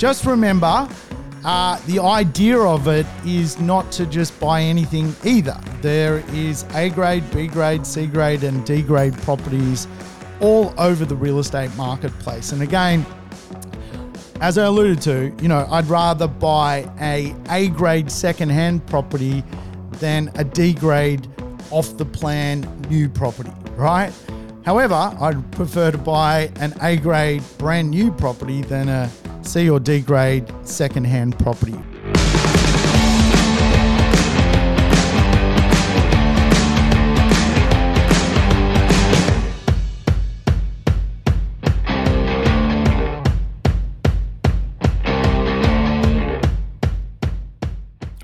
just remember uh, the idea of it is not to just buy anything either. There is A grade, B grade, C grade, and D grade properties all over the real estate marketplace. And again, as I alluded to, you know, I'd rather buy a A grade secondhand property than a D grade off the plan new property, right? However, I'd prefer to buy an A grade brand new property than a C or D grade secondhand property.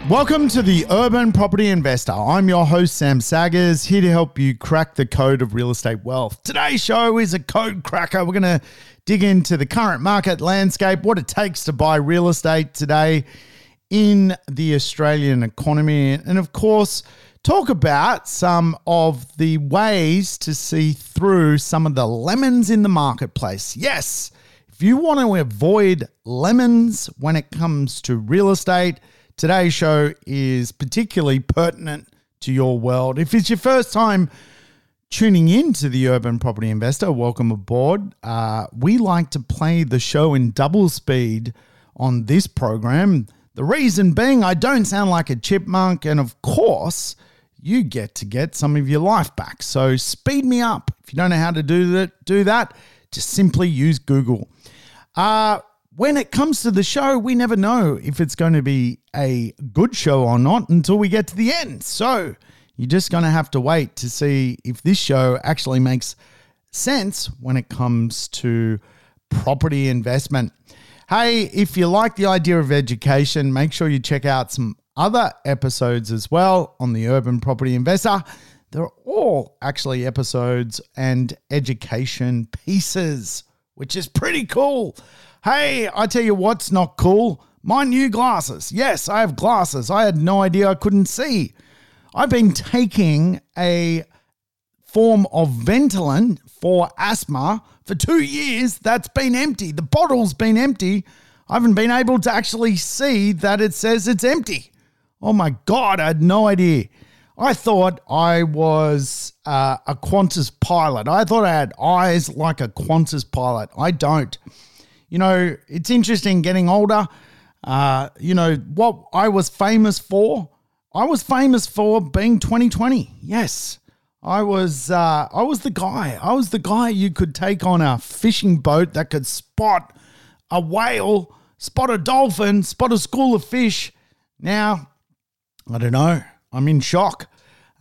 Welcome to the Urban Property Investor. I'm your host, Sam Saggers, here to help you crack the code of real estate wealth. Today's show is a code cracker. We're going to dig into the current market landscape, what it takes to buy real estate today in the Australian economy, and of course, talk about some of the ways to see through some of the lemons in the marketplace. Yes, if you want to avoid lemons when it comes to real estate, Today's show is particularly pertinent to your world. If it's your first time tuning in to the Urban Property Investor, welcome aboard. Uh, we like to play the show in double speed on this program. The reason being, I don't sound like a chipmunk, and of course, you get to get some of your life back. So speed me up. If you don't know how to do that, do that. Just simply use Google. Uh, when it comes to the show, we never know if it's going to be a good show or not until we get to the end. So you're just going to have to wait to see if this show actually makes sense when it comes to property investment. Hey, if you like the idea of education, make sure you check out some other episodes as well on the Urban Property Investor. They're all actually episodes and education pieces, which is pretty cool. Hey, I tell you what's not cool. My new glasses. Yes, I have glasses. I had no idea I couldn't see. I've been taking a form of Ventolin for asthma for two years. That's been empty. The bottle's been empty. I haven't been able to actually see that it says it's empty. Oh my God, I had no idea. I thought I was uh, a Qantas pilot. I thought I had eyes like a Qantas pilot. I don't you know, it's interesting getting older. Uh, you know, what I was famous for, I was famous for being 2020. Yes. I was uh, I was the guy. I was the guy you could take on a fishing boat that could spot a whale, spot a dolphin, spot a school of fish. Now, I don't know. I'm in shock.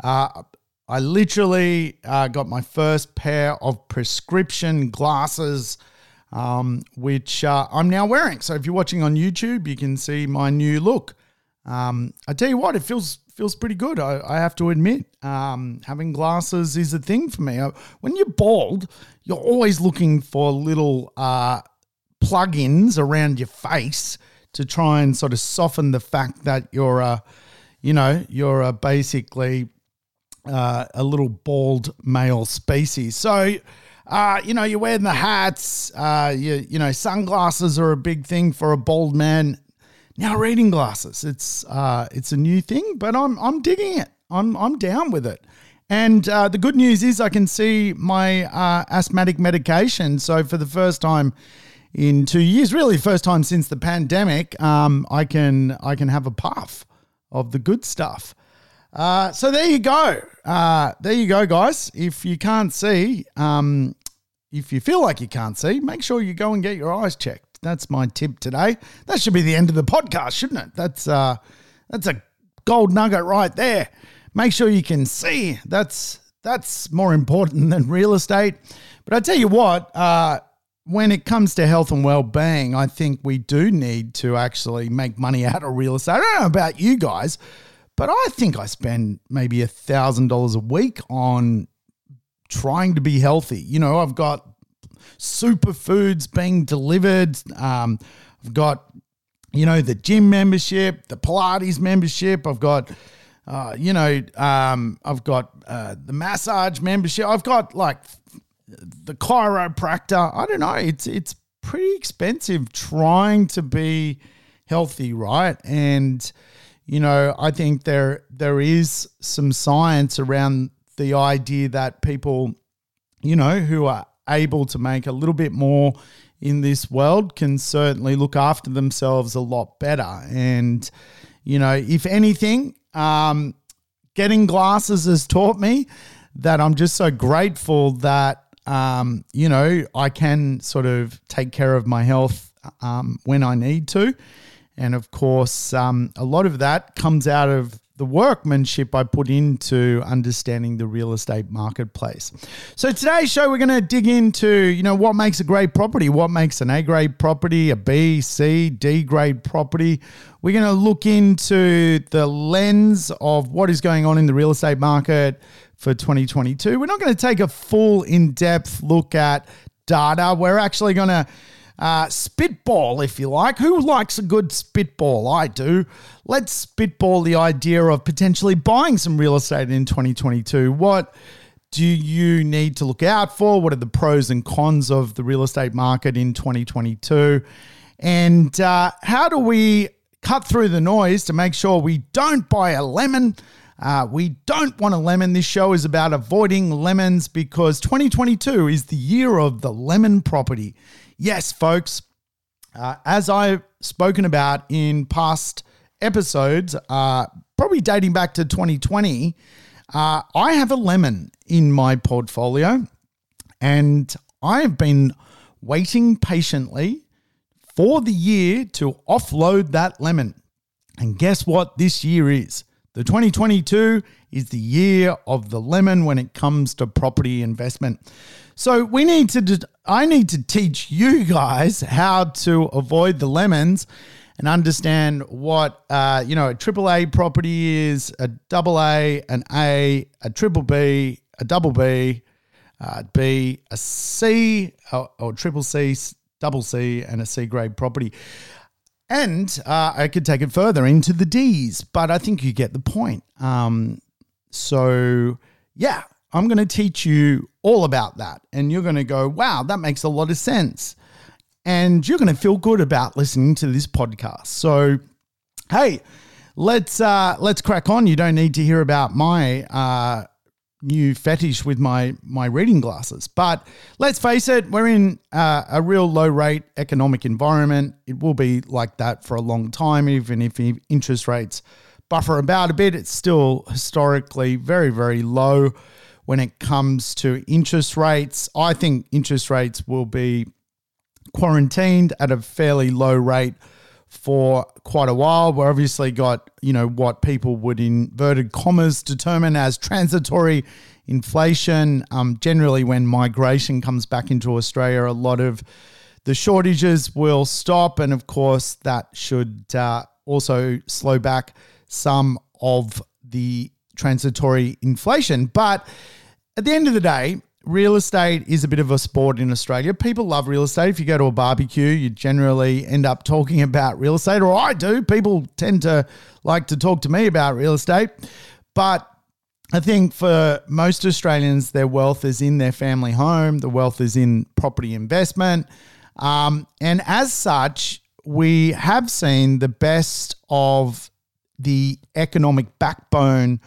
Uh, I literally uh, got my first pair of prescription glasses um, which uh, I'm now wearing. So if you're watching on YouTube, you can see my new look. Um, I tell you what, it feels feels pretty good. I, I have to admit, um, having glasses is a thing for me. Uh, when you're bald, you're always looking for little uh, plug-ins around your face to try and sort of soften the fact that you're a, you know, you're a basically uh, a little bald male species. So uh, you know, you're wearing the hats. Uh, you, you know, sunglasses are a big thing for a bald man. Now reading glasses, it's uh, it's a new thing, but I'm I'm digging it. I'm I'm down with it. And uh, the good news is I can see my uh, asthmatic medication. So for the first time in two years, really first time since the pandemic, um, I can I can have a puff of the good stuff. Uh, so there you go. Uh, there you go, guys. If you can't see, um, if you feel like you can't see, make sure you go and get your eyes checked. That's my tip today. That should be the end of the podcast, shouldn't it? That's uh, that's a gold nugget right there. Make sure you can see. That's that's more important than real estate. But I tell you what, uh, when it comes to health and well-being, I think we do need to actually make money out of real estate. I don't know about you guys, but I think I spend maybe a thousand dollars a week on trying to be healthy. You know, I've got superfoods being delivered. Um, I've got, you know, the gym membership, the Pilates membership. I've got, uh, you know, um, I've got uh, the massage membership. I've got like the chiropractor. I don't know. It's it's pretty expensive trying to be healthy, right? And you know, I think there there is some science around the idea that people, you know, who are able to make a little bit more in this world can certainly look after themselves a lot better. And, you know, if anything, um, getting glasses has taught me that I'm just so grateful that, um, you know, I can sort of take care of my health um, when I need to. And of course, um, a lot of that comes out of the workmanship I put into understanding the real estate marketplace. So today's show, we're going to dig into, you know, what makes a great property, what makes an A grade property, a B, C, D grade property. We're going to look into the lens of what is going on in the real estate market for 2022. We're not going to take a full in-depth look at data. We're actually going to uh, spitball, if you like. Who likes a good spitball? I do. Let's spitball the idea of potentially buying some real estate in 2022. What do you need to look out for? What are the pros and cons of the real estate market in 2022? And uh, how do we cut through the noise to make sure we don't buy a lemon? Uh, we don't want a lemon. This show is about avoiding lemons because 2022 is the year of the lemon property. Yes, folks, uh, as I've spoken about in past episodes, uh, probably dating back to 2020, uh, I have a lemon in my portfolio and I have been waiting patiently for the year to offload that lemon. And guess what this year is? The 2022 is the year of the lemon when it comes to property investment. So we need to, I need to teach you guys how to avoid the lemons and understand what uh, you know a triple A property is, a double A, an A, a triple B, a double B, uh, B, a C or, or, triple C, double C, and a C grade property. And uh, I could take it further into the D's, but I think you get the point. Um, so yeah, I'm going to teach you all about that. And you're going to go, wow, that makes a lot of sense. And you're going to feel good about listening to this podcast. So, hey, let's uh, let's crack on. You don't need to hear about my uh, new fetish with my my reading glasses. But let's face it, we're in uh, a real low rate economic environment. It will be like that for a long time, even if interest rates buffer about a bit. It's still historically very very low when it comes to interest rates. I think interest rates will be quarantined at a fairly low rate for quite a while. We're obviously got, you know, what people would inverted commas determine as transitory inflation. Um, generally, when migration comes back into Australia, a lot of the shortages will stop. And of course, that should uh, also slow back some of the transitory inflation. But at the end of the day, real estate is a bit of a sport in Australia. People love real estate. If you go to a barbecue, you generally end up talking about real estate, or I do. People tend to like to talk to me about real estate. But I think for most Australians, their wealth is in their family home, the wealth is in property investment. Um, and as such, we have seen the best of the economic backbone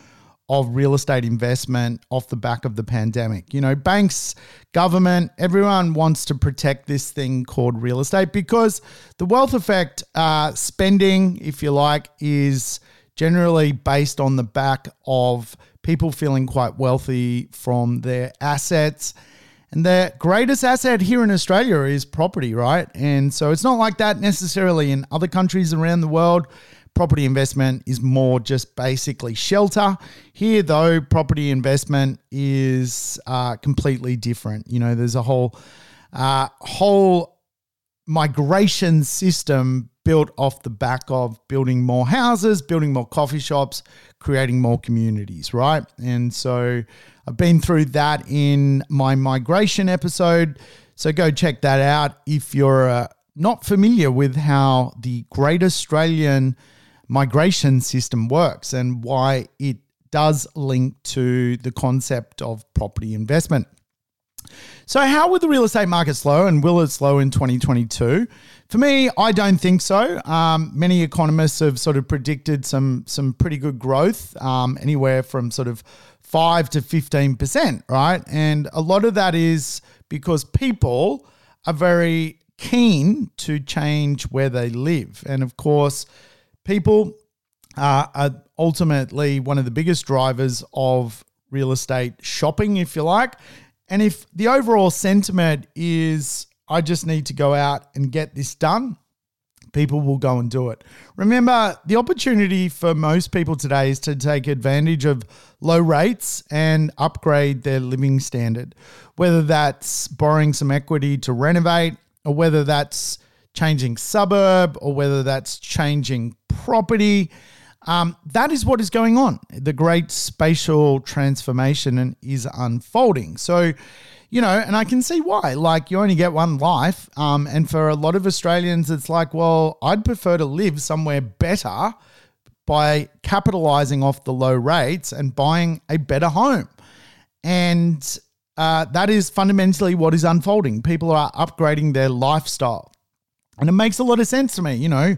of real estate investment off the back of the pandemic. You know, banks, government, everyone wants to protect this thing called real estate because the wealth effect uh, spending, if you like, is generally based on the back of people feeling quite wealthy from their assets. And their greatest asset here in Australia is property, right? And so it's not like that necessarily in other countries around the world property investment is more just basically shelter. Here, though, property investment is uh, completely different. You know, there's a whole uh, whole migration system built off the back of building more houses, building more coffee shops, creating more communities, right? And so I've been through that in my migration episode. So go check that out if you're uh, not familiar with how the Great Australian migration system works and why it does link to the concept of property investment. So, how will the real estate market slow and will it slow in 2022? For me, I don't think so. Um, many economists have sort of predicted some some pretty good growth, um, anywhere from sort of five to 15%, right? And a lot of that is because people are very keen to change where they live. And of course, people uh, are ultimately one of the biggest drivers of real estate shopping, if you like. And if the overall sentiment is, I just need to go out and get this done, people will go and do it. Remember, the opportunity for most people today is to take advantage of low rates and upgrade their living standard, whether that's borrowing some equity to renovate, or whether that's changing suburb, or whether that's changing property. Um, that is what is going on. The great spatial transformation is unfolding. So, you know, and I can see why. Like, you only get one life. Um, and for a lot of Australians, it's like, well, I'd prefer to live somewhere better by capitalizing off the low rates and buying a better home. And uh, that is fundamentally what is unfolding. People are upgrading their lifestyle. And it makes a lot of sense to me. You know,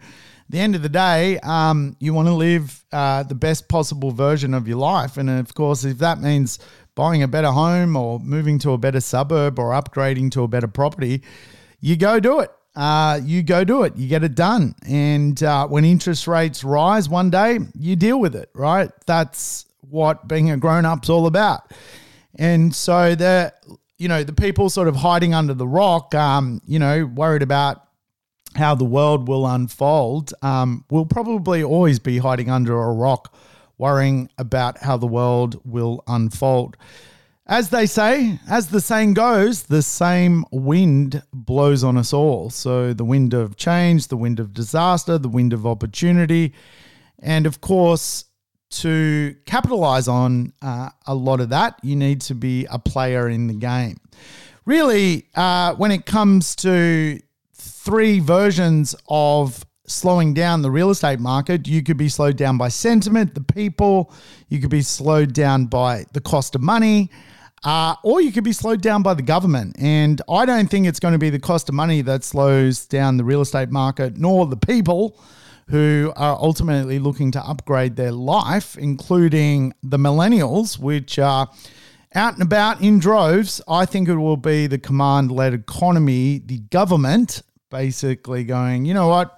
the end of the day, um, you want to live uh, the best possible version of your life. And of course, if that means buying a better home or moving to a better suburb or upgrading to a better property, you go do it. Uh, you go do it. You get it done. And uh, when interest rates rise one day, you deal with it, right? That's what being a grown up's all about. And so the, you know, the people sort of hiding under the rock, um, you know, worried about how the world will unfold, um, will probably always be hiding under a rock, worrying about how the world will unfold. As they say, as the saying goes, the same wind blows on us all. So, the wind of change, the wind of disaster, the wind of opportunity. And of course, to capitalize on uh, a lot of that, you need to be a player in the game. Really, uh, when it comes to three versions of slowing down the real estate market. You could be slowed down by sentiment, the people, you could be slowed down by the cost of money. Uh, or you could be slowed down by the government. And I don't think it's going to be the cost of money that slows down the real estate market, nor the people who are ultimately looking to upgrade their life, including the millennials, which are out and about in droves. I think it will be the command led economy, the government basically going, you know what?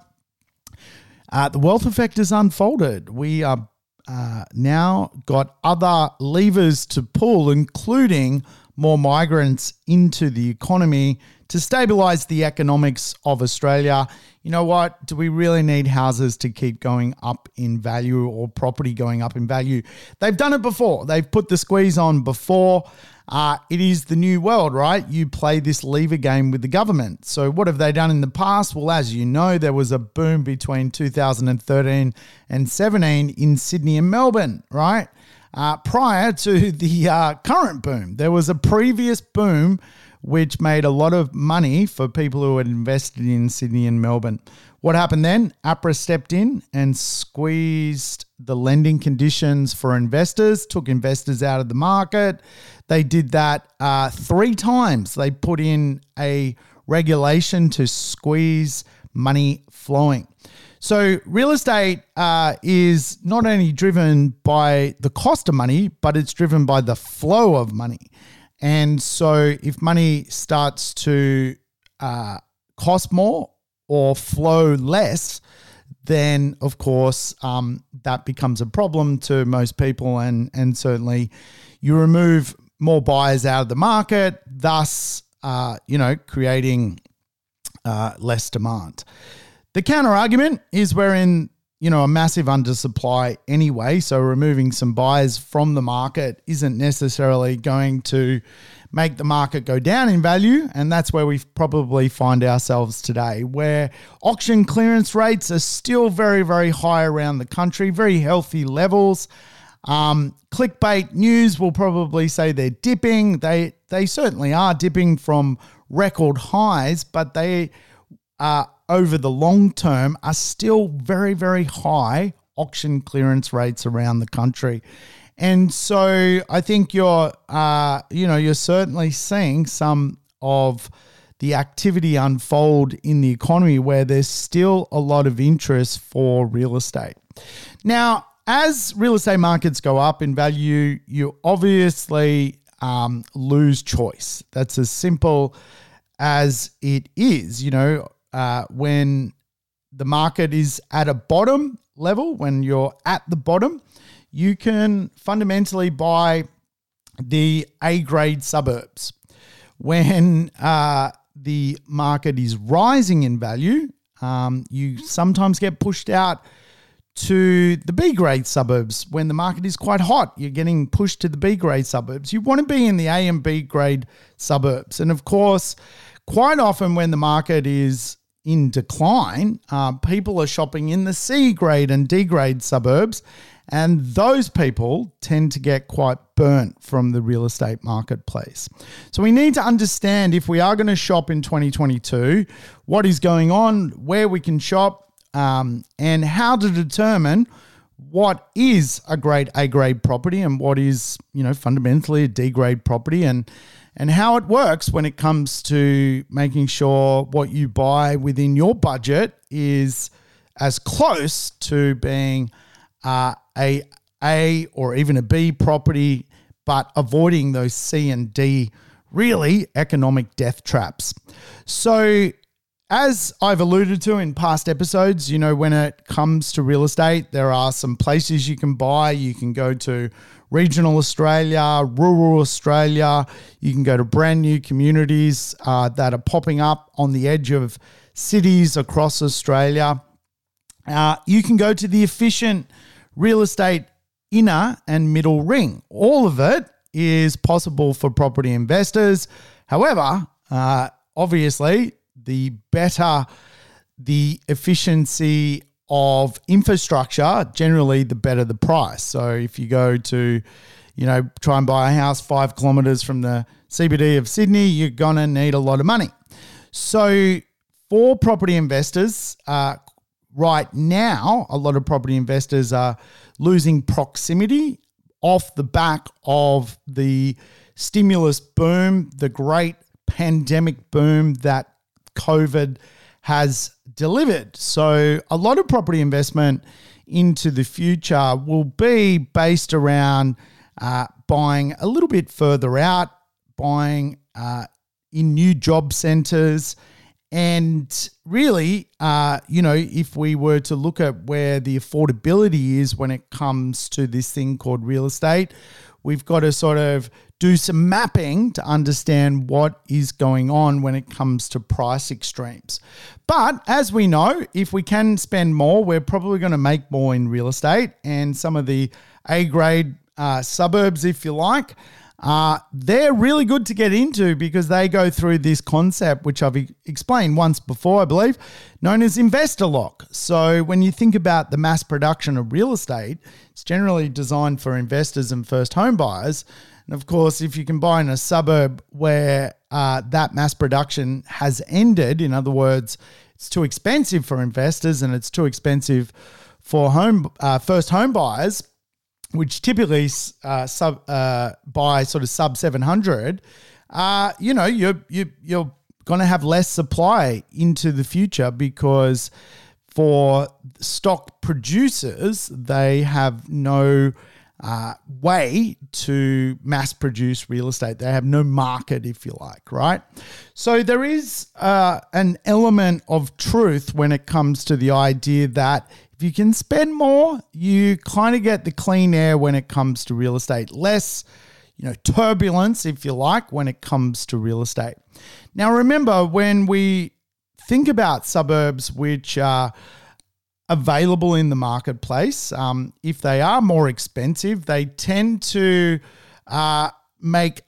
Uh, the wealth effect is unfolded. We are uh, now got other levers to pull, including more migrants into the economy to stabilize the economics of Australia. You know what? Do we really need houses to keep going up in value or property going up in value? They've done it before. They've put the squeeze on before. Uh, it is the new world, right? You play this lever game with the government. So, what have they done in the past? Well, as you know, there was a boom between 2013 and 17 in Sydney and Melbourne, right? Uh, prior to the uh, current boom, there was a previous boom which made a lot of money for people who had invested in Sydney and Melbourne. What happened then? APRA stepped in and squeezed the lending conditions for investors, took investors out of the market. They did that uh, three times. They put in a regulation to squeeze money flowing. So, real estate uh, is not only driven by the cost of money, but it's driven by the flow of money. And so, if money starts to uh, cost more or flow less, then of course um, that becomes a problem to most people, and and certainly you remove more buyers out of the market, thus uh, you know creating uh, less demand. The counter argument is we're in you know a massive undersupply anyway, so removing some buyers from the market isn't necessarily going to make the market go down in value. And that's where we probably find ourselves today, where auction clearance rates are still very, very high around the country, very healthy levels. Um, clickbait news will probably say they're dipping. They they certainly are dipping from record highs, but they are over the long term are still very very high auction clearance rates around the country. And so I think you're, uh, you know, you're certainly seeing some of the activity unfold in the economy where there's still a lot of interest for real estate. Now, as real estate markets go up in value, you obviously um, lose choice. That's as simple as it is. You know, uh, when the market is at a bottom level, when you're at the bottom, you can fundamentally buy the A grade suburbs. When uh, the market is rising in value, um, you sometimes get pushed out to the B grade suburbs when the market is quite hot. You're getting pushed to the B grade suburbs. You want to be in the A and B grade suburbs. And of course, quite often when the market is in decline, uh, people are shopping in the C grade and D grade suburbs. And those people tend to get quite burnt from the real estate marketplace. So we need to understand if we are going to shop in 2022, what is going on, where we can shop, um, and how to determine what is a grade A grade property and what is, you know, fundamentally a D grade property and and how it works when it comes to making sure what you buy within your budget is as close to being uh, a A or even a B property, but avoiding those C and D really economic death traps. So, as I've alluded to in past episodes, you know, when it comes to real estate, there are some places you can buy. You can go to regional Australia, rural Australia. You can go to brand new communities uh, that are popping up on the edge of cities across Australia. Uh, you can go to the efficient real estate inner and middle ring. All of it is possible for property investors. However, uh, obviously, the better the efficiency of infrastructure, generally, the better the price. So if you go to, you know, try and buy a house five kilometers from the CBD of Sydney, you're going to need a lot of money. So for property investors, uh, right now, a lot of property investors are losing proximity off the back of the stimulus boom, the great pandemic boom that COVID has delivered. So, a lot of property investment into the future will be based around uh, buying a little bit further out, buying uh, in new job centers. And really, uh, you know, if we were to look at where the affordability is when it comes to this thing called real estate, we've got to sort of do some mapping to understand what is going on when it comes to price extremes. But as we know, if we can spend more, we're probably going to make more in real estate and some of the A grade uh, suburbs, if you like. Uh, they're really good to get into because they go through this concept, which I've explained once before, I believe, known as investor lock. So, when you think about the mass production of real estate, it's generally designed for investors and first home buyers. And of course, if you can buy in a suburb where uh, that mass production has ended, in other words, it's too expensive for investors and it's too expensive for home uh, first home buyers which typically uh, sub uh, buy sort of sub 700, uh, you know, you're, you, you're going to have less supply into the future because for stock producers, they have no uh, way to mass produce real estate. They have no market, if you like, right? So there is uh, an element of truth when it comes to the idea that if you can spend more, you kind of get the clean air when it comes to real estate. Less, you know, turbulence, if you like, when it comes to real estate. Now, remember, when we think about suburbs which are available in the marketplace, um, if they are more expensive, they tend to uh, make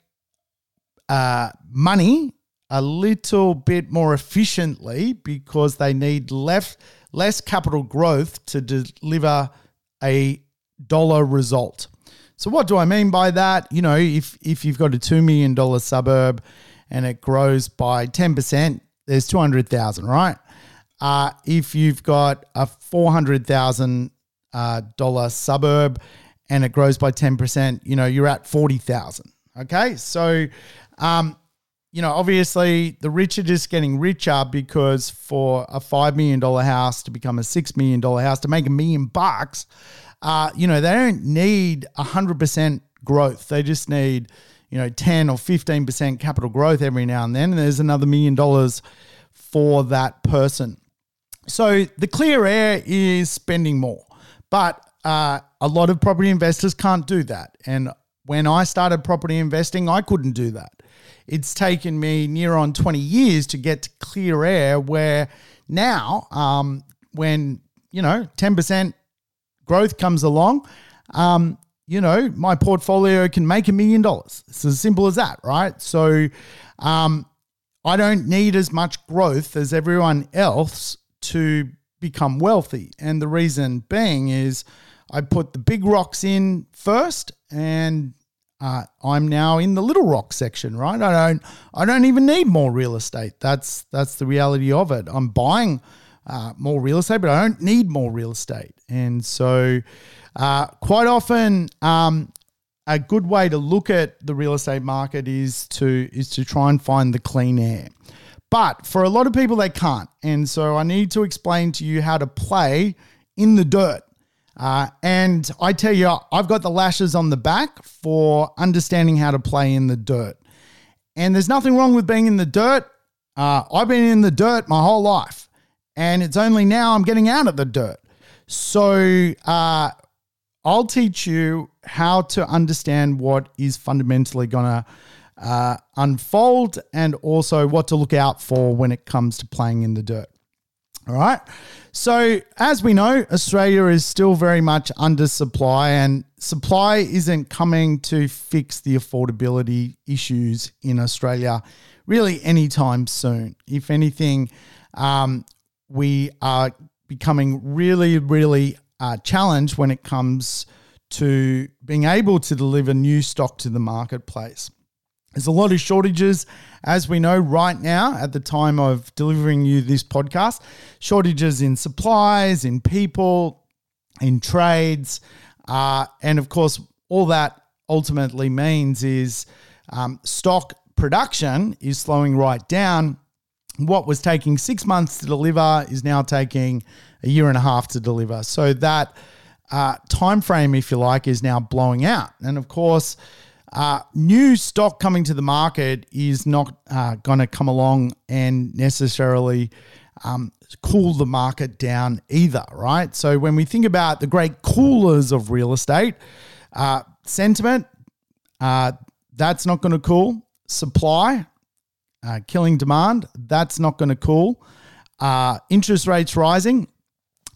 uh, money a little bit more efficiently because they need less less capital growth to deliver a dollar result. So what do I mean by that? You know, if if you've got a two million dollar suburb and it grows by ten percent, there's two hundred thousand, right? Uh, if you've got a four hundred thousand uh, dollar suburb and it grows by 10%, you know, you're at 40,000. Okay. So, um, you know, obviously the rich are just getting richer because for a $5 million house to become a $6 million house to make a million bucks, uh, you know, they don't need 100% growth. They just need, you know, 10 or 15% capital growth every now and then. And there's another million dollars for that person. So the clear air is spending more, but uh, a lot of property investors can't do that. And when I started property investing, I couldn't do that. It's taken me near on 20 years to get to clear air where now, um, when, you know, 10% growth comes along, um, you know, my portfolio can make a million dollars. It's as simple as that, right? So um, I don't need as much growth as everyone else to become wealthy. And the reason being is I put the big rocks in first and uh, I'm now in the little rock section, right? I don't, I don't even need more real estate. That's that's the reality of it. I'm buying uh, more real estate, but I don't need more real estate. And so, uh, quite often, um, a good way to look at the real estate market is to is to try and find the clean air. But for a lot of people, they can't. And so I need to explain to you how to play in the dirt. Uh, and I tell you, I've got the lashes on the back for understanding how to play in the dirt. And there's nothing wrong with being in the dirt. Uh, I've been in the dirt my whole life, and it's only now I'm getting out of the dirt. So uh, I'll teach you how to understand what is fundamentally going to uh, unfold and also what to look out for when it comes to playing in the dirt. All right. So, as we know, Australia is still very much under supply, and supply isn't coming to fix the affordability issues in Australia really anytime soon. If anything, um, we are becoming really, really uh, challenged when it comes to being able to deliver new stock to the marketplace. There's a lot of shortages, as we know right now at the time of delivering you this podcast. Shortages in supplies, in people, in trades. Uh, and of course, all that ultimately means is um, stock production is slowing right down. What was taking six months to deliver is now taking a year and a half to deliver. So that uh, time frame, if you like, is now blowing out. And of course, uh, new stock coming to the market is not uh, going to come along and necessarily um, cool the market down either, right? So when we think about the great coolers of real estate, uh, sentiment, uh, that's not going to cool. Supply, uh, killing demand, that's not going to cool. Uh, interest rates rising,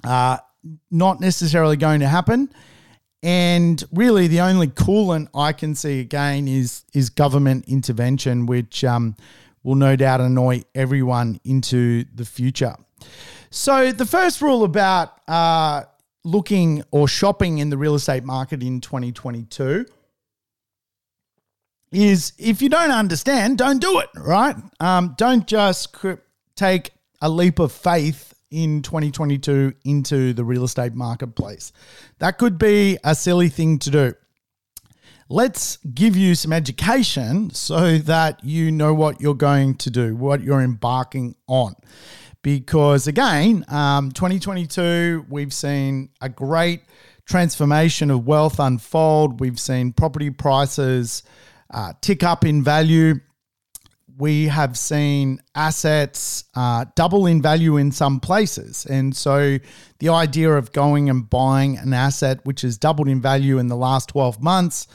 not necessarily going to happen. And really, the only coolant I can see again is is government intervention, which um, will no doubt annoy everyone into the future. So, the first rule about uh, looking or shopping in the real estate market in 2022 is if you don't understand, don't do it, right? Um, don't just take a leap of faith in 2022 into the real estate marketplace. That could be a silly thing to do. Let's give you some education so that you know what you're going to do, what you're embarking on. Because again, um, 2022, we've seen a great transformation of wealth unfold. We've seen property prices uh, tick up in value we have seen assets uh, double in value in some places. And so the idea of going and buying an asset which has doubled in value in the last 12 months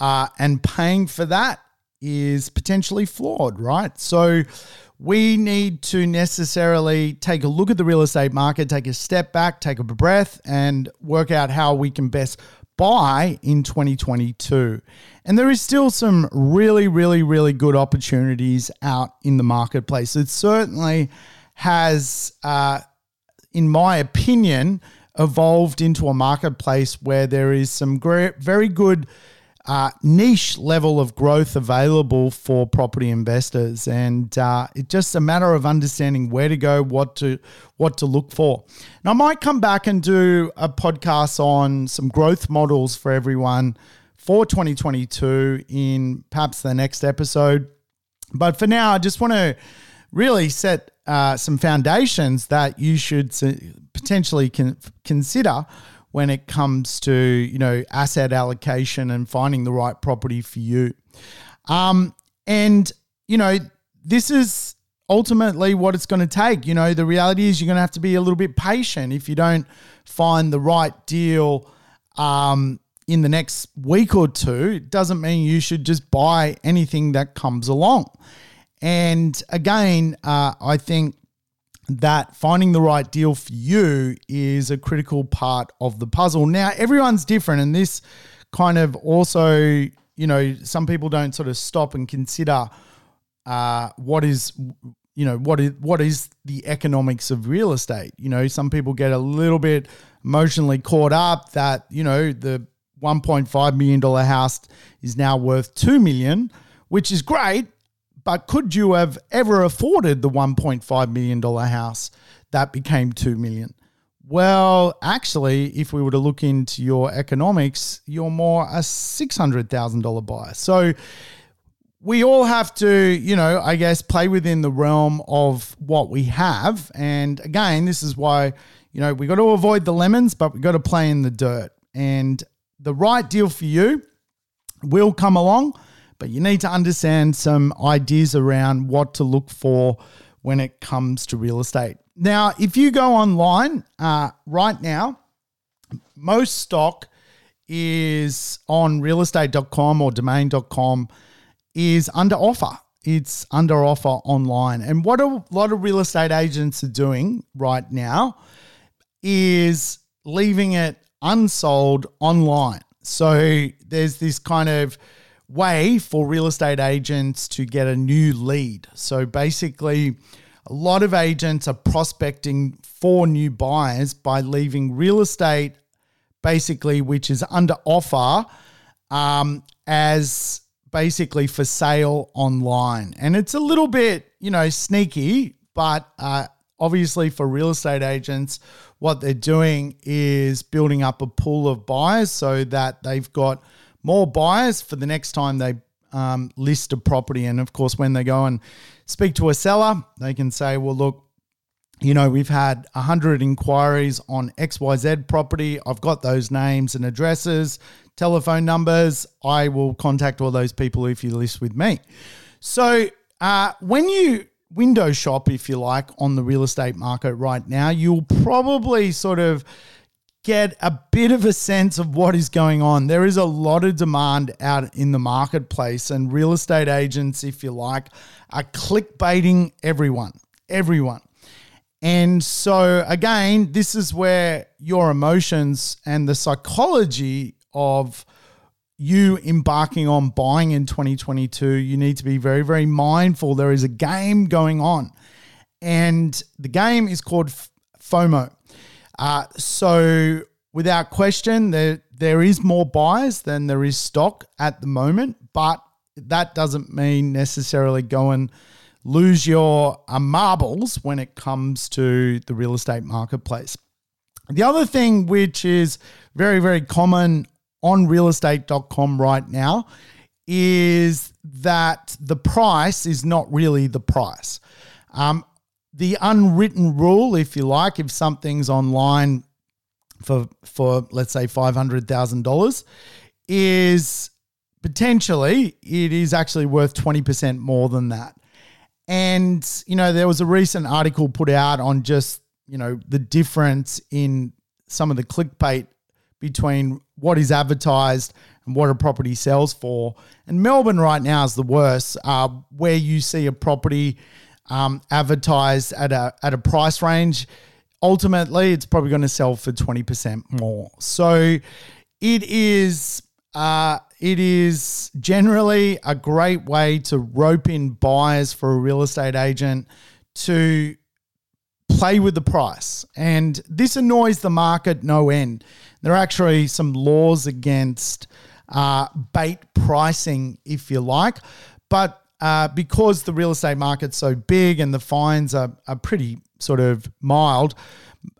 uh, and paying for that is potentially flawed, right? So we need to necessarily take a look at the real estate market, take a step back, take a breath, and work out how we can best buy in 2022. And there is still some really, really, really good opportunities out in the marketplace. It certainly has, uh, in my opinion, evolved into a marketplace where there is some great, very good uh, niche level of growth available for property investors, and uh, it's just a matter of understanding where to go, what to what to look for. Now, I might come back and do a podcast on some growth models for everyone for 2022 in perhaps the next episode. But for now, I just want to really set uh, some foundations that you should potentially con- consider when it comes to you know asset allocation and finding the right property for you. Um, and you know this is ultimately what it's going to take. You know the reality is you're going to have to be a little bit patient if you don't find the right deal. Um, in the next week or two, it doesn't mean you should just buy anything that comes along. And again, uh, I think that finding the right deal for you is a critical part of the puzzle. Now, everyone's different, and this kind of also, you know, some people don't sort of stop and consider uh, what is, you know, what is what is the economics of real estate. You know, some people get a little bit emotionally caught up that you know the 1.5 million dollar house is now worth 2 million, which is great but could you have ever afforded the $1.5 million house that became 2 million? Well, actually, if we were to look into your economics, you're more a $600,000 buyer. So we all have to, you know, I guess, play within the realm of what we have. And again, this is why, you know, we got to avoid the lemons, but we got to play in the dirt. And the right deal for you will come along but you need to understand some ideas around what to look for when it comes to real estate. Now, if you go online uh, right now, most stock is on realestate.com or domain.com is under offer. It's under offer online. And what a lot of real estate agents are doing right now is leaving it unsold online. So there's this kind of way for real estate agents to get a new lead. So basically, a lot of agents are prospecting for new buyers by leaving real estate, basically, which is under offer, um, as basically for sale online. And it's a little bit, you know, sneaky, but uh, obviously for real estate agents, what they're doing is building up a pool of buyers so that they've got more buyers for the next time they um, list a property. And of course, when they go and speak to a seller, they can say, well, look, you know, we've had 100 inquiries on XYZ property. I've got those names and addresses, telephone numbers. I will contact all those people if you list with me. So, uh, when you window shop, if you like, on the real estate market right now, you'll probably sort of get a bit of a sense of what is going on. There is a lot of demand out in the marketplace, and real estate agents, if you like, are clickbaiting everyone. Everyone. And so, again, this is where your emotions and the psychology of you embarking on buying in 2022, you need to be very, very mindful. There is a game going on, and the game is called FOMO. Uh, so without question, there there is more buyers than there is stock at the moment, but that doesn't mean necessarily go and lose your uh, marbles when it comes to the real estate marketplace. The other thing which is very, very common on realestate.com right now is that the price is not really the price. Um, the unwritten rule, if you like, if something's online for for let's say five hundred thousand dollars, is potentially it is actually worth twenty percent more than that. And you know, there was a recent article put out on just you know the difference in some of the clickbait between what is advertised and what a property sells for. And Melbourne right now is the worst, uh, where you see a property um, advertised at a at a price range, ultimately it's probably going to sell for twenty percent more. So it is uh, it is generally a great way to rope in buyers for a real estate agent to play with the price. And this annoys the market no end. There are actually some laws against uh, bait pricing, if you like. But uh, because the real estate market's so big and the fines are, are pretty sort of mild,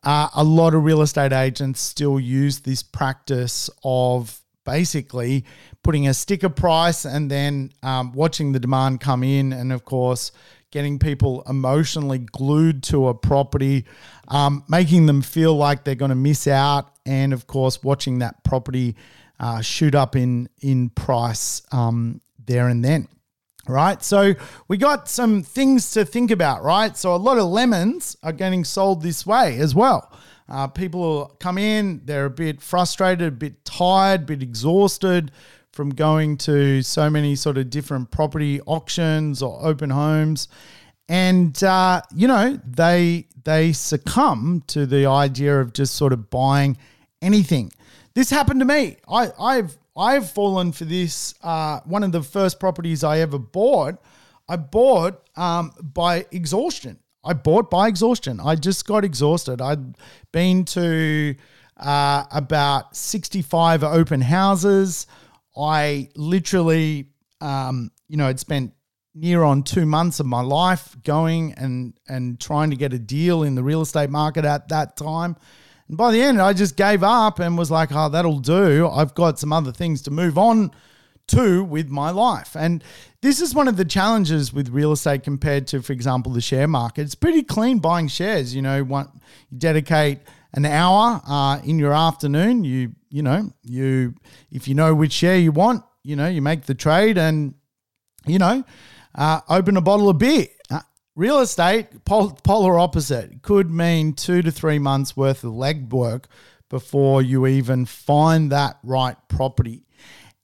uh, a lot of real estate agents still use this practice of basically putting a sticker price and then um, watching the demand come in, and of course, getting people emotionally glued to a property, um, making them feel like they're going to miss out, and of course, watching that property uh, shoot up in in price um, there and then. Right, so we got some things to think about, right? So, a lot of lemons are getting sold this way as well. Uh, people come in, they're a bit frustrated, a bit tired, a bit exhausted from going to so many sort of different property auctions or open homes. And uh, you know, they they succumb to the idea of just sort of buying anything. This happened to me. I, I've I've fallen for this. Uh, one of the first properties I ever bought, I bought um, by exhaustion. I bought by exhaustion. I just got exhausted. I'd been to uh, about 65 open houses. I literally, um, you know, had spent near on two months of my life going and and trying to get a deal in the real estate market at that time. And by the end, I just gave up and was like, "Oh, that'll do. I've got some other things to move on to with my life." And this is one of the challenges with real estate compared to, for example, the share market. It's pretty clean buying shares. You know, one, you dedicate an hour uh, in your afternoon. You you know you if you know which share you want, you know you make the trade and you know uh, open a bottle of beer. Uh, real estate pol- polar opposite could mean two to three months worth of legwork before you even find that right property.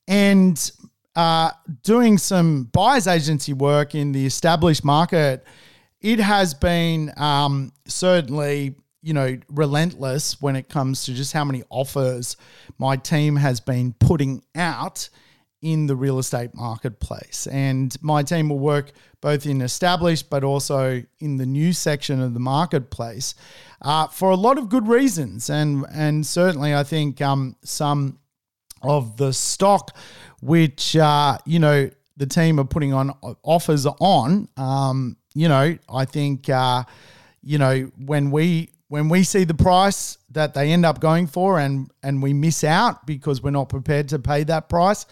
And uh, doing some buyer's agency work in the established market, it has been um, certainly you know relentless when it comes to just how many offers my team has been putting out in the real estate marketplace. And my team will work both in established but also in the new section of the marketplace uh, for a lot of good reasons. And and certainly I think um, some of the stock which uh, you know the team are putting on offers on. Um, you know, I think uh, you know when we when we see the price that they end up going for and and we miss out because we're not prepared to pay that price.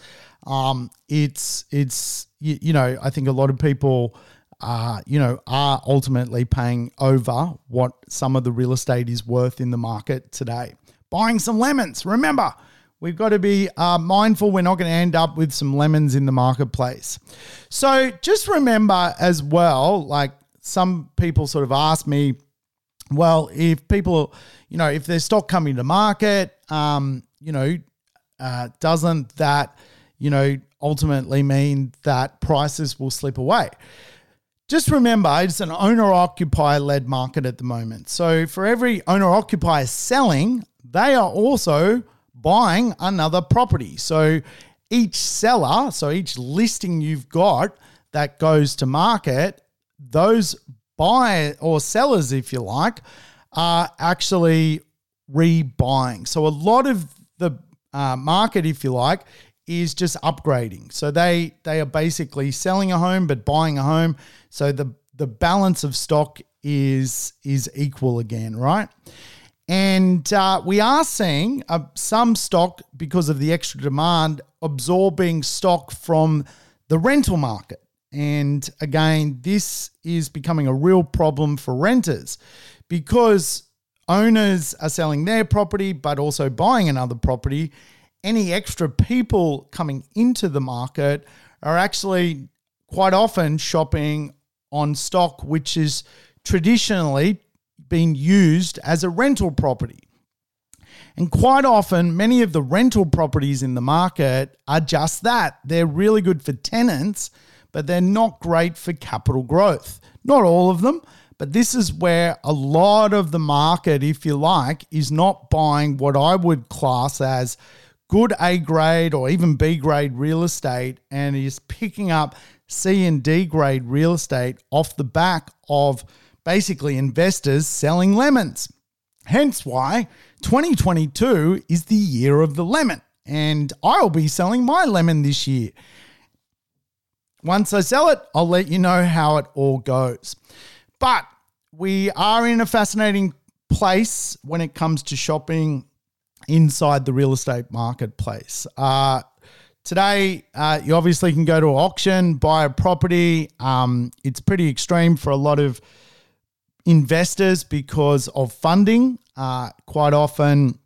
Um, it's it's you, you know I think a lot of people. Uh, you know, are ultimately paying over what some of the real estate is worth in the market today. Buying some lemons. Remember, We've got to be uh, mindful we're not going to end up with some lemons in the marketplace. So just remember as well, like some people sort of ask me, well, if people, you know, if there's stock coming to market, um, you know, uh, doesn't that, you know, ultimately mean that prices will slip away? Just remember, it's an owner occupier led market at the moment. So for every owner occupier selling, they are also buying another property. So each seller, so each listing you've got that goes to market, those buy or sellers, if you like, are actually rebuying. So a lot of the uh, market, if you like, is just upgrading. So they they are basically selling a home but buying a home. So the the balance of stock is is equal again, right? And uh, we are seeing uh, some stock, because of the extra demand, absorbing stock from the rental market. And again, this is becoming a real problem for renters because owners are selling their property but also buying another property. Any extra people coming into the market are actually quite often shopping on stock which is traditionally been used as a rental property. And quite often, many of the rental properties in the market are just that. They're really good for tenants, but they're not great for capital growth. Not all of them, but this is where a lot of the market, if you like, is not buying what I would class as good A grade or even B grade real estate and is picking up C and D grade real estate off the back of basically investors selling lemons. Hence why 2022 is the year of the lemon. and I'll be selling my lemon this year. Once I sell it, I'll let you know how it all goes. But we are in a fascinating place when it comes to shopping inside the real estate marketplace. Uh, today, uh, you obviously can go to auction, buy a property. Um, it's pretty extreme for a lot of investors because of funding. Uh, quite often,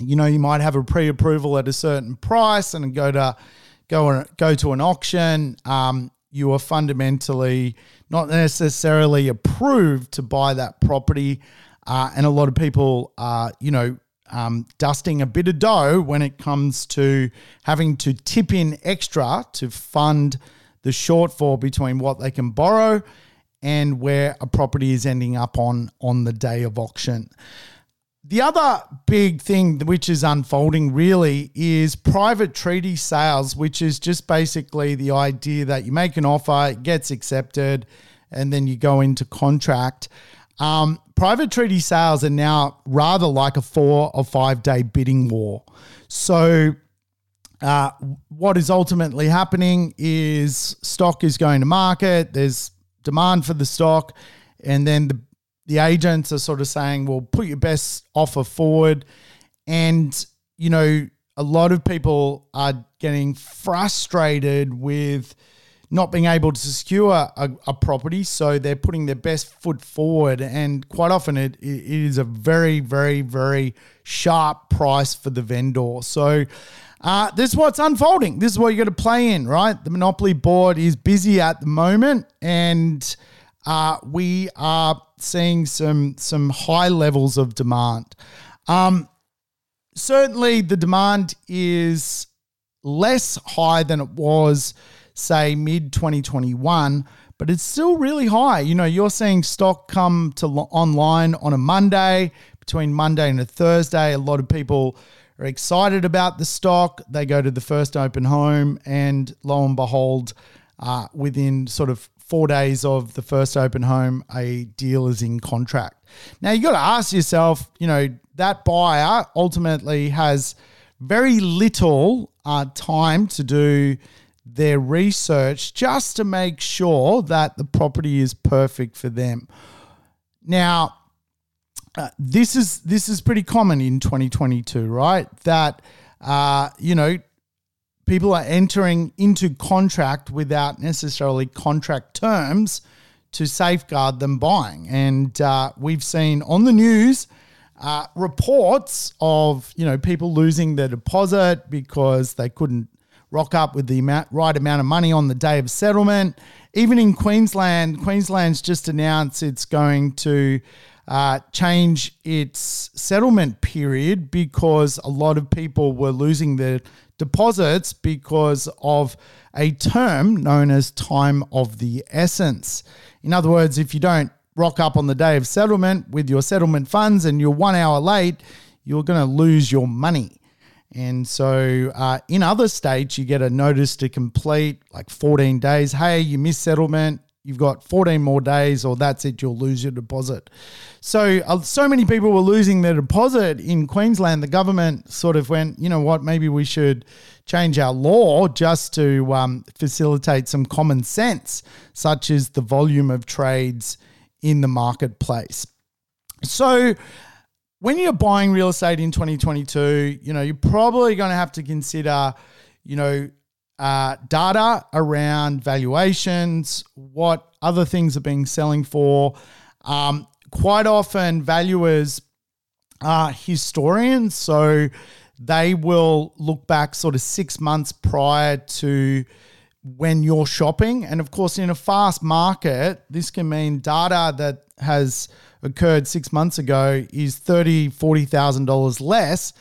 you know, you might have a pre-approval at a certain price and go to go go to an auction. Um, you are fundamentally not necessarily approved to buy that property, uh, and a lot of people are, you know, um, dusting a bit of dough when it comes to having to tip in extra to fund the shortfall between what they can borrow and where a property is ending up on on the day of auction. The other big thing which is unfolding really is private treaty sales, which is just basically the idea that you make an offer, it gets accepted, and then you go into contract. Um, private treaty sales are now rather like a four or five day bidding war. So, uh, what is ultimately happening is stock is going to market, there's demand for the stock, and then the the agents are sort of saying, well, put your best offer forward. And, you know, a lot of people are getting frustrated with not being able to secure a, a property. So they're putting their best foot forward. And quite often it, it is a very, very, very sharp price for the vendor. So, uh, this is what's unfolding. This is what you got to play in, right? The Monopoly board is busy at the moment, and uh, we are seeing some some high levels of demand. Um, certainly, the demand is less high than it was, say, mid 2021, but it's still really high. You know, you're seeing stock come to lo- online on a Monday, between Monday and a Thursday. A lot of people are excited about the stock. They go to the first open home, and lo and behold, uh, within sort of four days of the first open home, a deal is in contract. Now you got to ask yourself, you know, that buyer ultimately has very little uh, time to do their research just to make sure that the property is perfect for them. Now, uh, this is this is pretty common in 2022, right? That uh, you know people are entering into contract without necessarily contract terms to safeguard them buying. And uh, we've seen on the news uh, reports of you know people losing their deposit because they couldn't rock up with the amount, right amount of money on the day of settlement. Even in Queensland, Queensland's just announced it's going to uh, change its settlement period because a lot of people were losing their deposits because of a term known as time of the essence. In other words, if you don't rock up on the day of settlement with your settlement funds and you're one hour late, you're going to lose your money. And so uh, in other states, you get a notice to complete like 14 days. Hey, you missed settlement you've got 14 more days or that's it you'll lose your deposit. So uh, so many people were losing their deposit in queensland. The government sort of went you know what? Maybe we should change our law just to um, facilitate some common sense such as the volume of trades in the marketplace. So when you're buying real estate in 2022 you know you're probably going to have to consider you know uh, data around valuations, what other things are being selling for. Um, quite often, valuers are historians, so they will look back sort of six months prior to when you're shopping. And of course, in a fast market, this can mean data that has occurred six months ago is thirty, forty thousand dollars less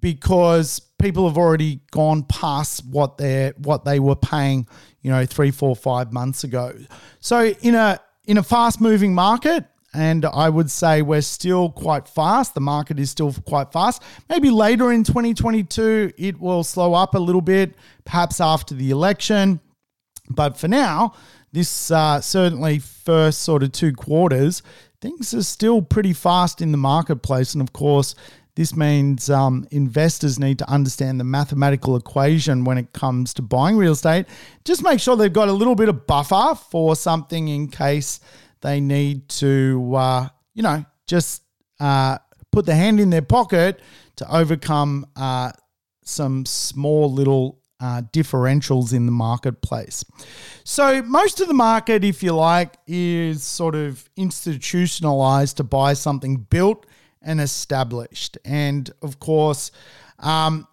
because people have already gone past what they what they were paying, you know, three, four, five months ago. So in a in a fast moving market, and I would say we're still quite fast. The market is still quite fast. Maybe later in 2022, it will slow up a little bit, perhaps after the election. But for now, this uh, certainly first sort of two quarters, things are still pretty fast in the marketplace. And of course, This means um, investors need to understand the mathematical equation when it comes to buying real estate. Just make sure they've got a little bit of buffer for something in case they need to, uh, you know, just uh, put the hand in their pocket to overcome uh, some small little uh, differentials in the marketplace. So, most of the market, if you like, is sort of institutionalized to buy something built and established. And of course, um,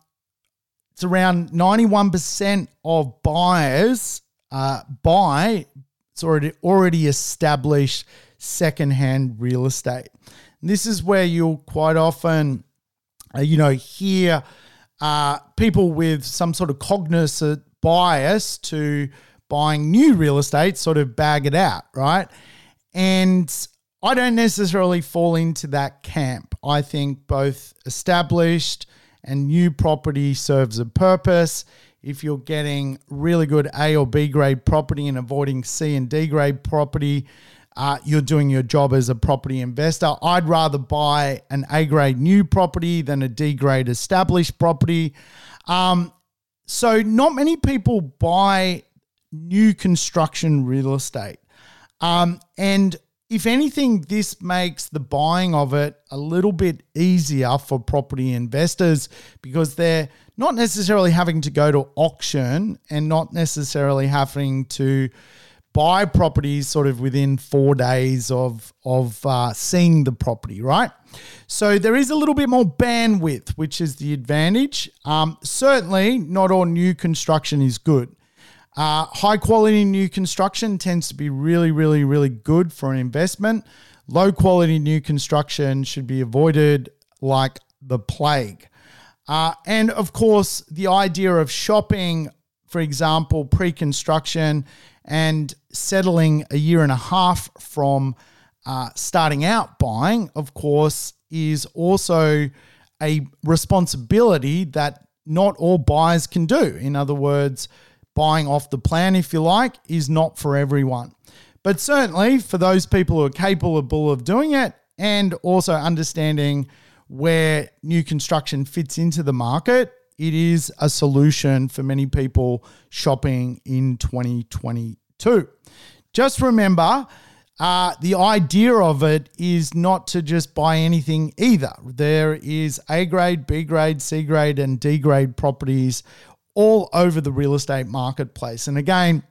it's around 91% of buyers uh, buy it's already already established secondhand real estate. And this is where you'll quite often, uh, you know, hear uh, people with some sort of cognizant bias to buying new real estate sort of bag it out, right? And I don't necessarily fall into that camp. I think both established and new property serves a purpose. If you're getting really good A or B grade property and avoiding C and D grade property, uh, you're doing your job as a property investor. I'd rather buy an A grade new property than a D grade established property. Um, so, not many people buy new construction real estate. Um, and if anything, this makes the buying of it a little bit easier for property investors because they're not necessarily having to go to auction and not necessarily having to buy properties sort of within four days of of uh, seeing the property, right? So there is a little bit more bandwidth, which is the advantage. Um, certainly, not all new construction is good. Uh, high quality new construction tends to be really, really, really good for an investment. Low quality new construction should be avoided like the plague. Uh, and of course, the idea of shopping, for example, pre construction and settling a year and a half from uh, starting out buying, of course, is also a responsibility that not all buyers can do. In other words, buying off the plan, if you like, is not for everyone. But certainly for those people who are capable of doing it and also understanding where new construction fits into the market, it is a solution for many people shopping in 2022. Just remember, uh, the idea of it is not to just buy anything either. There is A grade, B grade, C grade, and D grade properties all over the real estate marketplace. And again,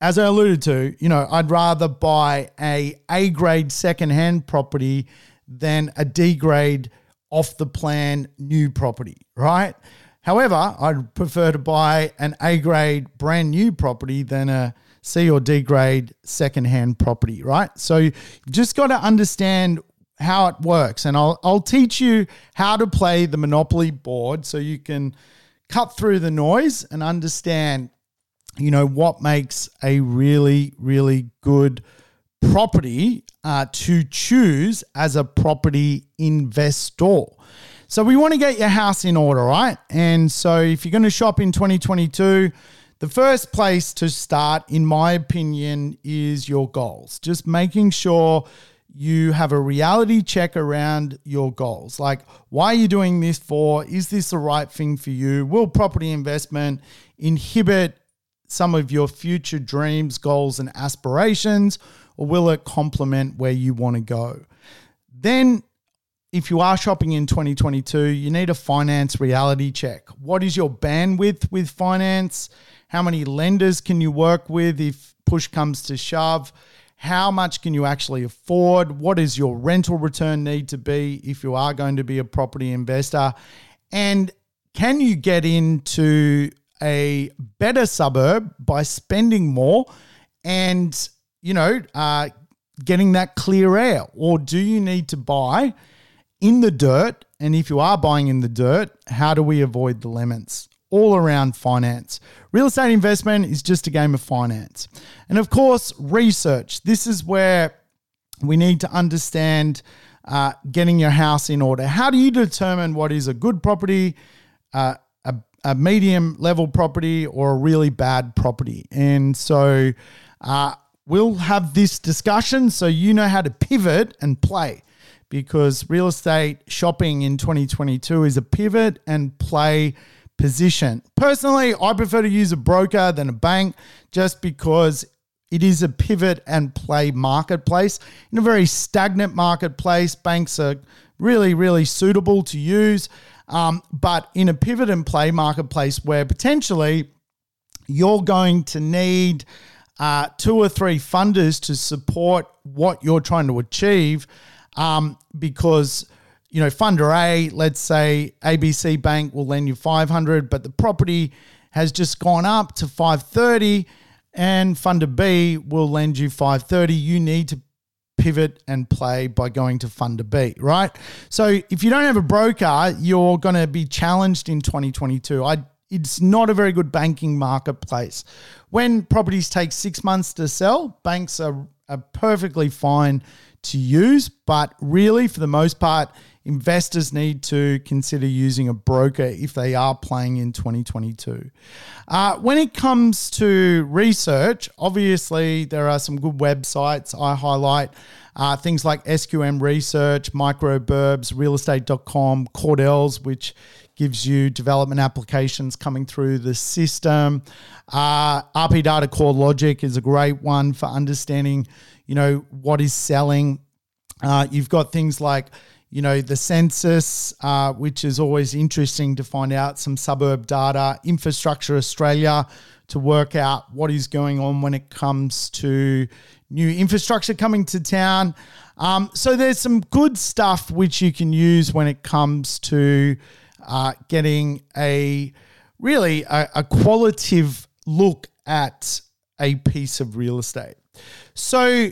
as I alluded to, you know, I'd rather buy a A grade secondhand property than a D grade off the plan new property, right? However, I'd prefer to buy an A grade brand new property than a C or D grade secondhand property, right? So you just got to understand how it works. And I'll, I'll teach you how to play the Monopoly board so you can cut through the noise and understand, you know, what makes a really, really good property uh, to choose as a property investor. So we want to get your house in order, right? And so if you're going to shop in 2022, the first place to start, in my opinion, is your goals. Just making sure you have a reality check around your goals. Like, why are you doing this for? Is this the right thing for you? Will property investment inhibit some of your future dreams, goals, and aspirations? Or will it complement where you want to go? Then, if you are shopping in 2022, you need a finance reality check. What is your bandwidth with finance? How many lenders can you work with if push comes to shove? How much can you actually afford? What is your rental return need to be if you are going to be a property investor? And can you get into a better suburb by spending more and, you know, uh, getting that clear air? Or do you need to buy in the dirt? And if you are buying in the dirt, how do we avoid the lemons? All around finance. Real estate investment is just a game of finance. And of course, research. This is where we need to understand uh, getting your house in order. How do you determine what is a good property, uh, a, a, medium level property, or a really bad property? And so uh, we'll have this discussion so you know how to pivot and play because real estate shopping in 2022 is a pivot and play position. Personally, I prefer to use a broker than a bank just because it is a pivot and play marketplace. In a very stagnant marketplace, banks are really, really suitable to use. Um, but in a pivot and play marketplace where potentially you're going to need uh, two or three funders to support what you're trying to achieve um, because you know funder a let's say abc bank will lend you 500 but the property has just gone up to 530 and funder b will lend you 530 you need to pivot and play by going to funder b right? So if you don't have a broker you're going to be challenged in 2022 i it's not a very good banking marketplace. When properties take six months to sell, banks are, are perfectly fine to use, but really, for the most part, investors need to consider using a broker if they are playing in 2022. Uh, when it comes to research, obviously, there are some good websites I highlight. Uh, things like SQM Research, Microburbs, Realestate.com, Cordell's, which gives you development applications coming through the system. Uh, RP Data Core Logic is a great one for understanding, you know, what is selling. Uh, you've got things like, you know, the census, uh, which is always interesting to find out some suburb data, Infrastructure Australia to work out what is going on when it comes to new infrastructure coming to town. Um, so there's some good stuff which you can use when it comes to uh, getting a really a, a qualitative look at a piece of real estate. So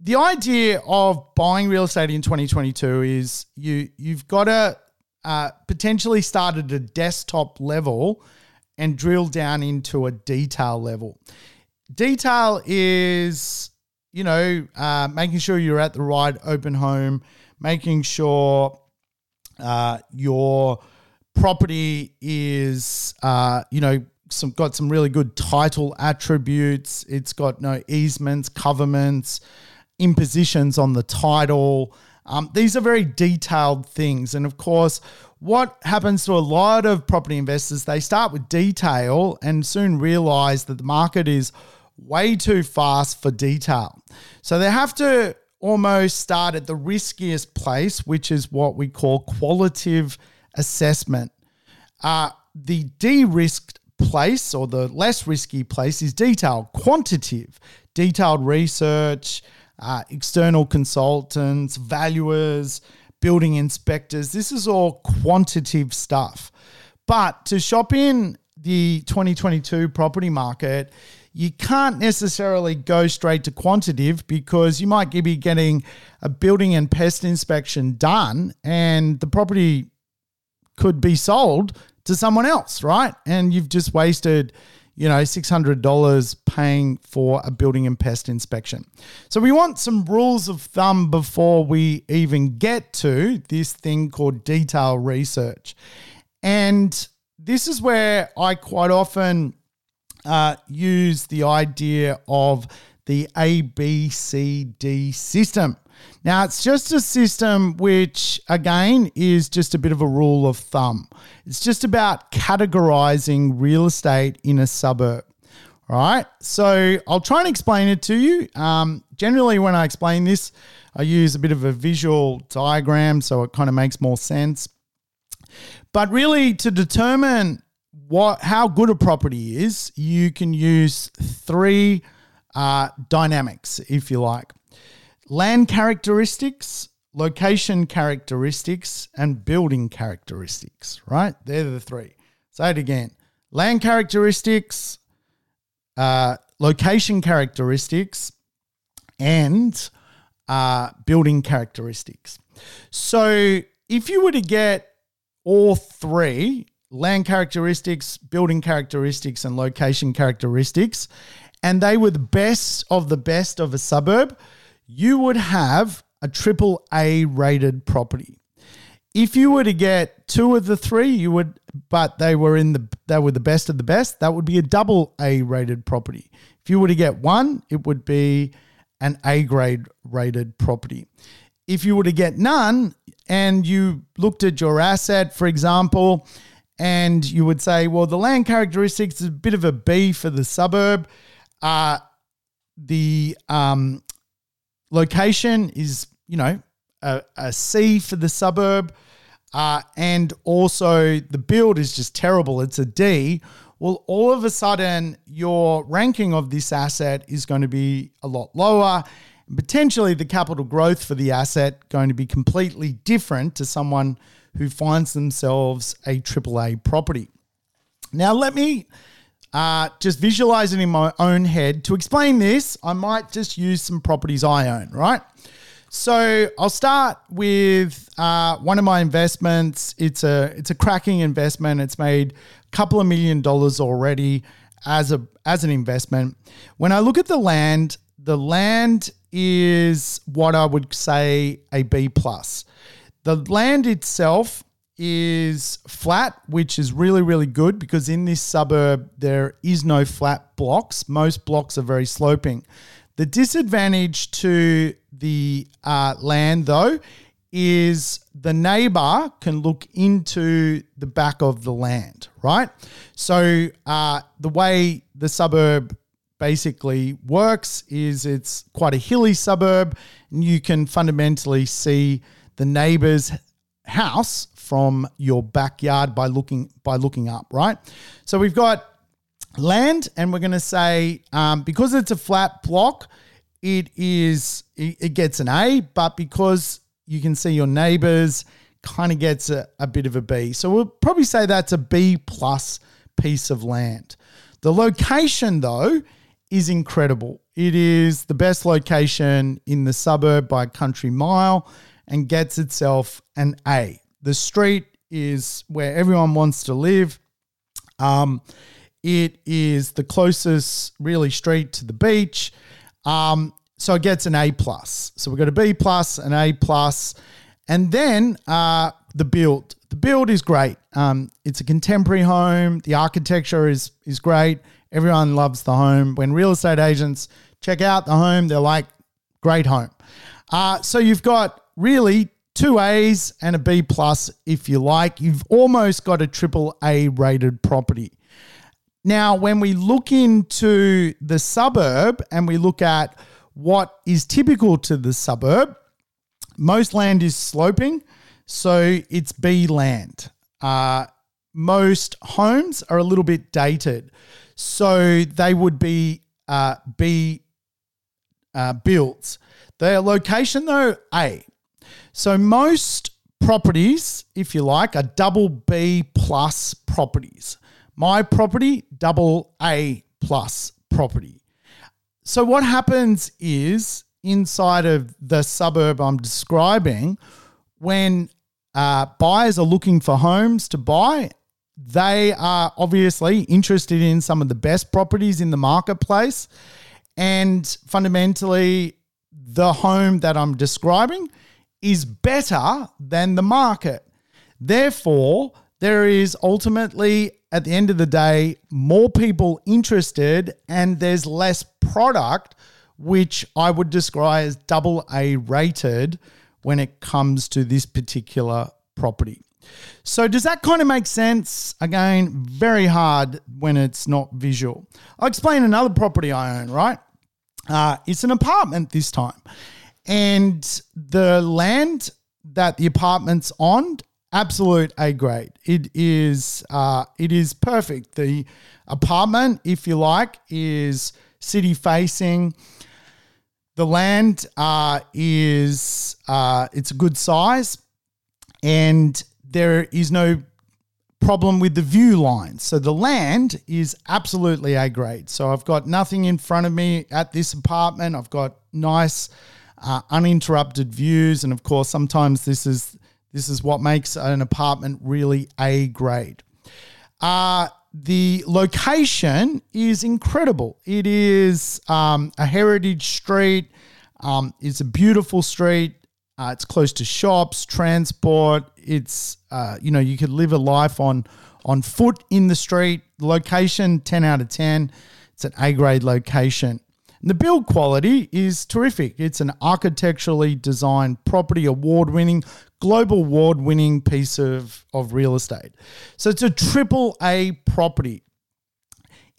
the idea of buying real estate in 2022 is you you've got to uh, potentially start at a desktop level and drill down into a detail level. Detail is you know uh, making sure you're at the right open home, making sure uh, your property is, uh, you know, some got some really good title attributes. It's got no easements, covenants, impositions on the title. Um, these are very detailed things, and of course, what happens to a lot of property investors? They start with detail and soon realize that the market is way too fast for detail. So they have to almost start at the riskiest place, which is what we call qualitative assessment. Uh, the de risked place or the less risky place is detailed, quantitative, detailed research, uh, external consultants, valuers, building inspectors. This is all quantitative stuff. But to shop in the 2022 property market, you can't necessarily go straight to quantitative because you might be getting a building and pest inspection done and the property could be sold to someone else, right? And you've just wasted, you know, $600 paying for a building and pest inspection. So we want some rules of thumb before we even get to this thing called detail research. And this is where I quite often uh, use the idea of the ABCD system. Now, it's just a system which, again, is just a bit of a rule of thumb. It's just about categorizing real estate in a suburb. All right. So I'll try and explain it to you. Um, generally, when I explain this, I use a bit of a visual diagram so it kind of makes more sense. But really, to determine what how good a property is, you can use three uh, dynamics, if you like land characteristics, location characteristics, and building characteristics, right? They're the three. Say it again land characteristics, uh, location characteristics, and uh, building characteristics. So if you were to get all three land characteristics, building characteristics, and location characteristics, and they were the best of the best of a suburb, you would have a triple A rated property. If you were to get two of the three, you would, but they were in the they were the best of the best. That would be a double A rated property. If you were to get one, it would be an A grade rated property. if you were to get none and you looked at your asset, for example, and you would say, well, the land characteristics is a bit of a B for the suburb. Uh, the um, location is, you know, a, a C for the suburb. Uh, and also the build is just terrible. It's a D. Well, all of a sudden, your ranking of this asset is going to be a lot lower. Potentially, the capital growth for the asset going to be completely different to someone who finds themselves a AAA property. Now, let me uh, just visualize it in my own head. To explain this, I might just use some properties I own, right? So I'll start with uh, one of my investments. It's a it's a cracking investment. It's made a couple of million dollars already as a as an investment. When I look at the land, the land is what I would say a B plus. The land itself is flat, which is really, really good because in this suburb, there is no flat blocks. Most blocks are very sloping. The disadvantage to the uh, land, though, is the neighbor can look into the back of the land, right? So uh, the way the suburb basically works is it's quite a hilly suburb, and you can fundamentally see the neighbor's house from your backyard by looking by looking up, right? So we've got land, and we're going to say um, because it's a flat block, it is it, it gets an A, but because you can see your neighbors, kind of gets a, a bit of a B. So we'll probably say that's a B plus piece of land. The location, though, is incredible. It is the best location in the suburb by country mile and gets itself an A. The street is where everyone wants to live. Um, it is the closest really street to the beach. Um, so it gets an A plus. So we've got a B plus, an A plus, and then uh, the build. The build is great. Um, it's a contemporary home. The architecture is is great. Everyone loves the home. When real estate agents check out the home, they're like, "Great home." Uh, so you've got really two A's and a B plus, if you like. You've almost got a triple A rated property. Now, when we look into the suburb and we look at what is typical to the suburb, most land is sloping, so it's B land. Uh, most homes are a little bit dated, so they would be uh, B uh. Their location, though, A. So most properties, if you like, are double B plus properties. My property, double A plus property. So what happens is inside of the suburb I'm describing, when uh, buyers are looking for homes to buy, they are obviously interested in some of the best properties in the marketplace. And fundamentally, the home that I'm describing is better than the market. Therefore, there is ultimately, at the end of the day, more people interested and there's less product, which I would describe as double A rated when it comes to this particular property. So, does that kind of make sense? Again, very hard when it's not visual. I'll explain another property I own, right? Uh, it's an apartment this time. And the land that the apartment's on, absolute A grade. It is uh, it is perfect. The apartment, if you like, is city facing. The land uh, is uh, it's a good size, and there is no problem with the view lines. So the land is absolutely A grade. So I've got nothing in front of me at this apartment. I've got nice uh, uninterrupted views, and of course, sometimes this is this is what makes an apartment really a grade. Uh, the location is incredible. It is um, a heritage street. Um, it's a beautiful street. Uh, it's close to shops, transport. It's uh, you know you could live a life on on foot in the street. Location ten out of ten. It's an A grade location. And the build quality is terrific. It's an architecturally designed property award winning, global award winning piece of, of real estate. So it's a triple A property.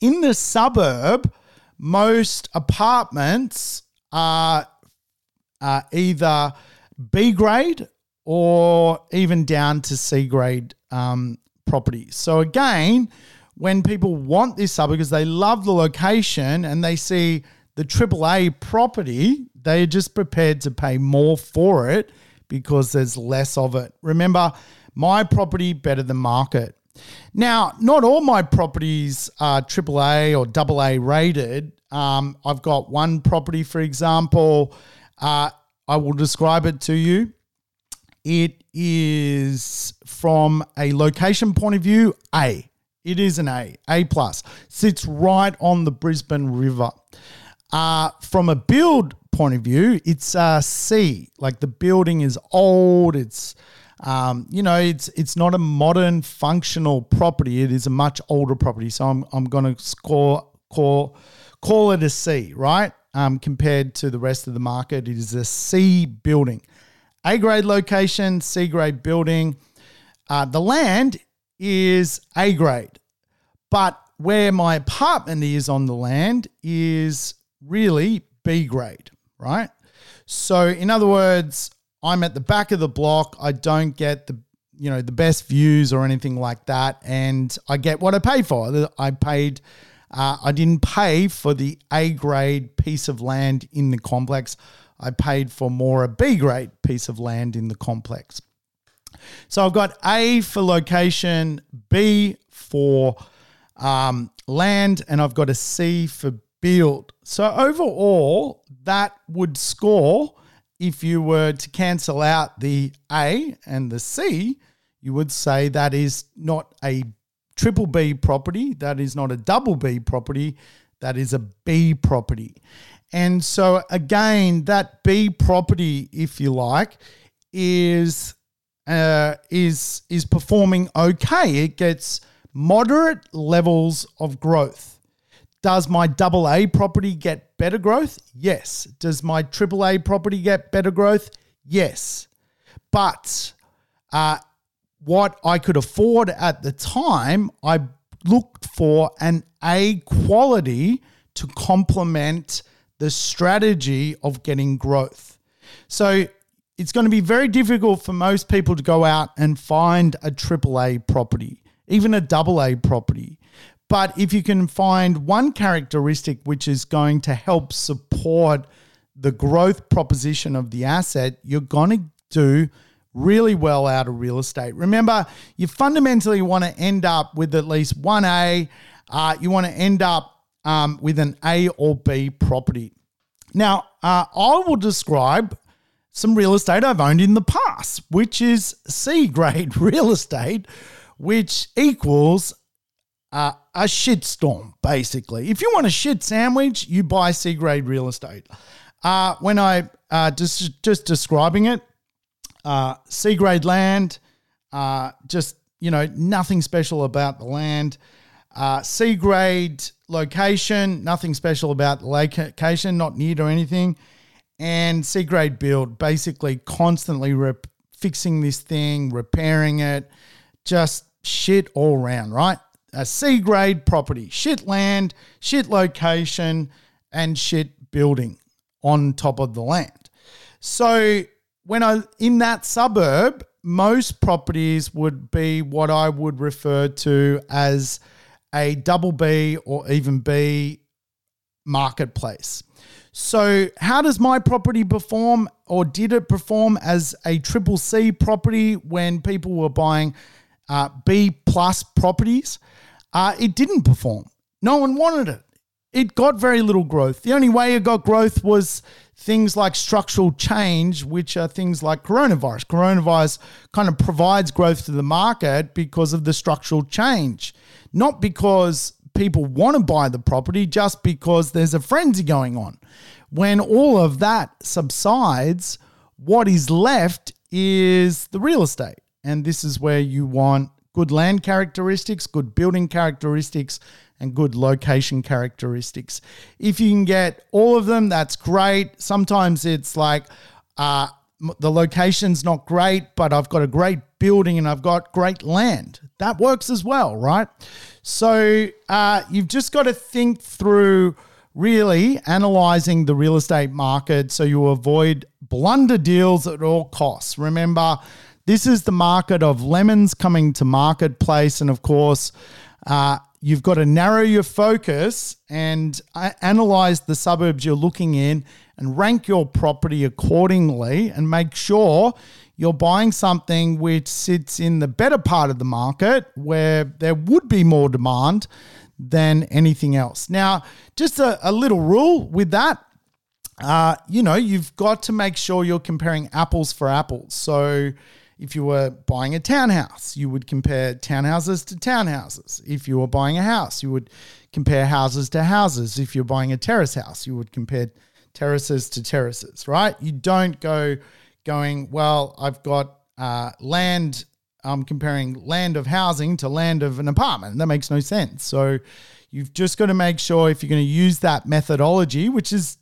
In the suburb, most apartments are, are either B grade or even down to C grade um, properties. So again, when people want this suburb because they love the location and they see the AAA property, they are just prepared to pay more for it because there's less of it. Remember, my property better than market. Now, not all my properties are AAA or AA rated. Um, I've got one property, for example. Uh, I will describe it to you. It is from a location point of view, A. It is an A, A plus. Sits right on the Brisbane River. Uh, from a build point of view, it's a C. Like the building is old. It's um, you know, it's it's not a modern functional property. It is a much older property. So I'm I'm going to score call call it a C, right? Um, compared to the rest of the market, it is a C building. A grade location, C grade building. Uh, the land is A grade, but where my apartment is on the land is really B grade, right? So, in other words, I'm at the back of the block. I don't get the you know the best views or anything like that, and I get what I pay for. I paid. Uh, I didn't pay for the A grade piece of land in the complex. I paid for more a B grade piece of land in the complex. So I've got A for location, B for um, land, and I've got a C for build. So overall, that would score if you were to cancel out the A and the C, you would say that is not a triple B property, that is not a double B property, that is a B property. And so, again, that B property, if you like, is uh, is is performing okay. It gets moderate levels of growth. Does my double A property get better growth? Yes. Does my triple A property get better growth? Yes. But uh, what I could afford at the time, I looked for an A quality to complement the strategy of getting growth. So it's going to be very difficult for most people to go out and find a AAA property, even a AA property. But if you can find one characteristic which is going to help support the growth proposition of the asset, you're going to do really well out of real estate. Remember, you fundamentally want to end up with at least one A. Uh, you want to end up um, with an A or B property. Now, uh, I will describe some real estate I've owned in the past, which is C grade real estate, which equals uh, a shitstorm, basically. If you want a shit sandwich, you buy C grade real estate. Uh, when I uh, just just describing it, uh, C grade land, uh, just you know nothing special about the land. Uh, C grade location, nothing special about the location, not near to anything. And C grade build, basically constantly rep- fixing this thing, repairing it, just shit all around, right? A C grade property, shit land, shit location, and shit building on top of the land. So when I in that suburb, most properties would be what I would refer to as a double B or even B marketplace. So, how does my property perform, or did it perform as a triple C property when people were buying uh, B plus properties? Uh, it didn't perform. No one wanted it. It got very little growth. The only way it got growth was things like structural change, which are things like coronavirus. Coronavirus kind of provides growth to the market because of the structural change not because people want to buy the property, just because there's a frenzy going on. When all of that subsides, what is left is the real estate. And this is where you want good land characteristics, good building characteristics, and good location characteristics. If you can get all of them, that's great. Sometimes it's like uh, the location's not great, but I've got a great building and I've got great land. That works as well, right? So uh, you've just got to think through really analyzing the real estate market so you avoid blunder deals at all costs. Remember, this is the market of lemons coming to marketplace. And of course, uh, you've got to narrow your focus and uh, analyze the suburbs you're looking in and rank your property accordingly and make sure you're buying something which sits in the better part of the market where there would be more demand than anything else. Now, just a, a little rule with that. Uh, you know, you've got to make sure you're comparing apples for apples. So, if you were buying a townhouse, you would compare townhouses to townhouses. If you were buying a house, you would compare houses to houses. If you're buying a terrace house, you would compare terraces to terraces, right? You don't go going, well, I've got uh, land, I'm comparing land of housing to land of an apartment. That makes no sense. So you've just got to make sure if you're going to use that methodology, which is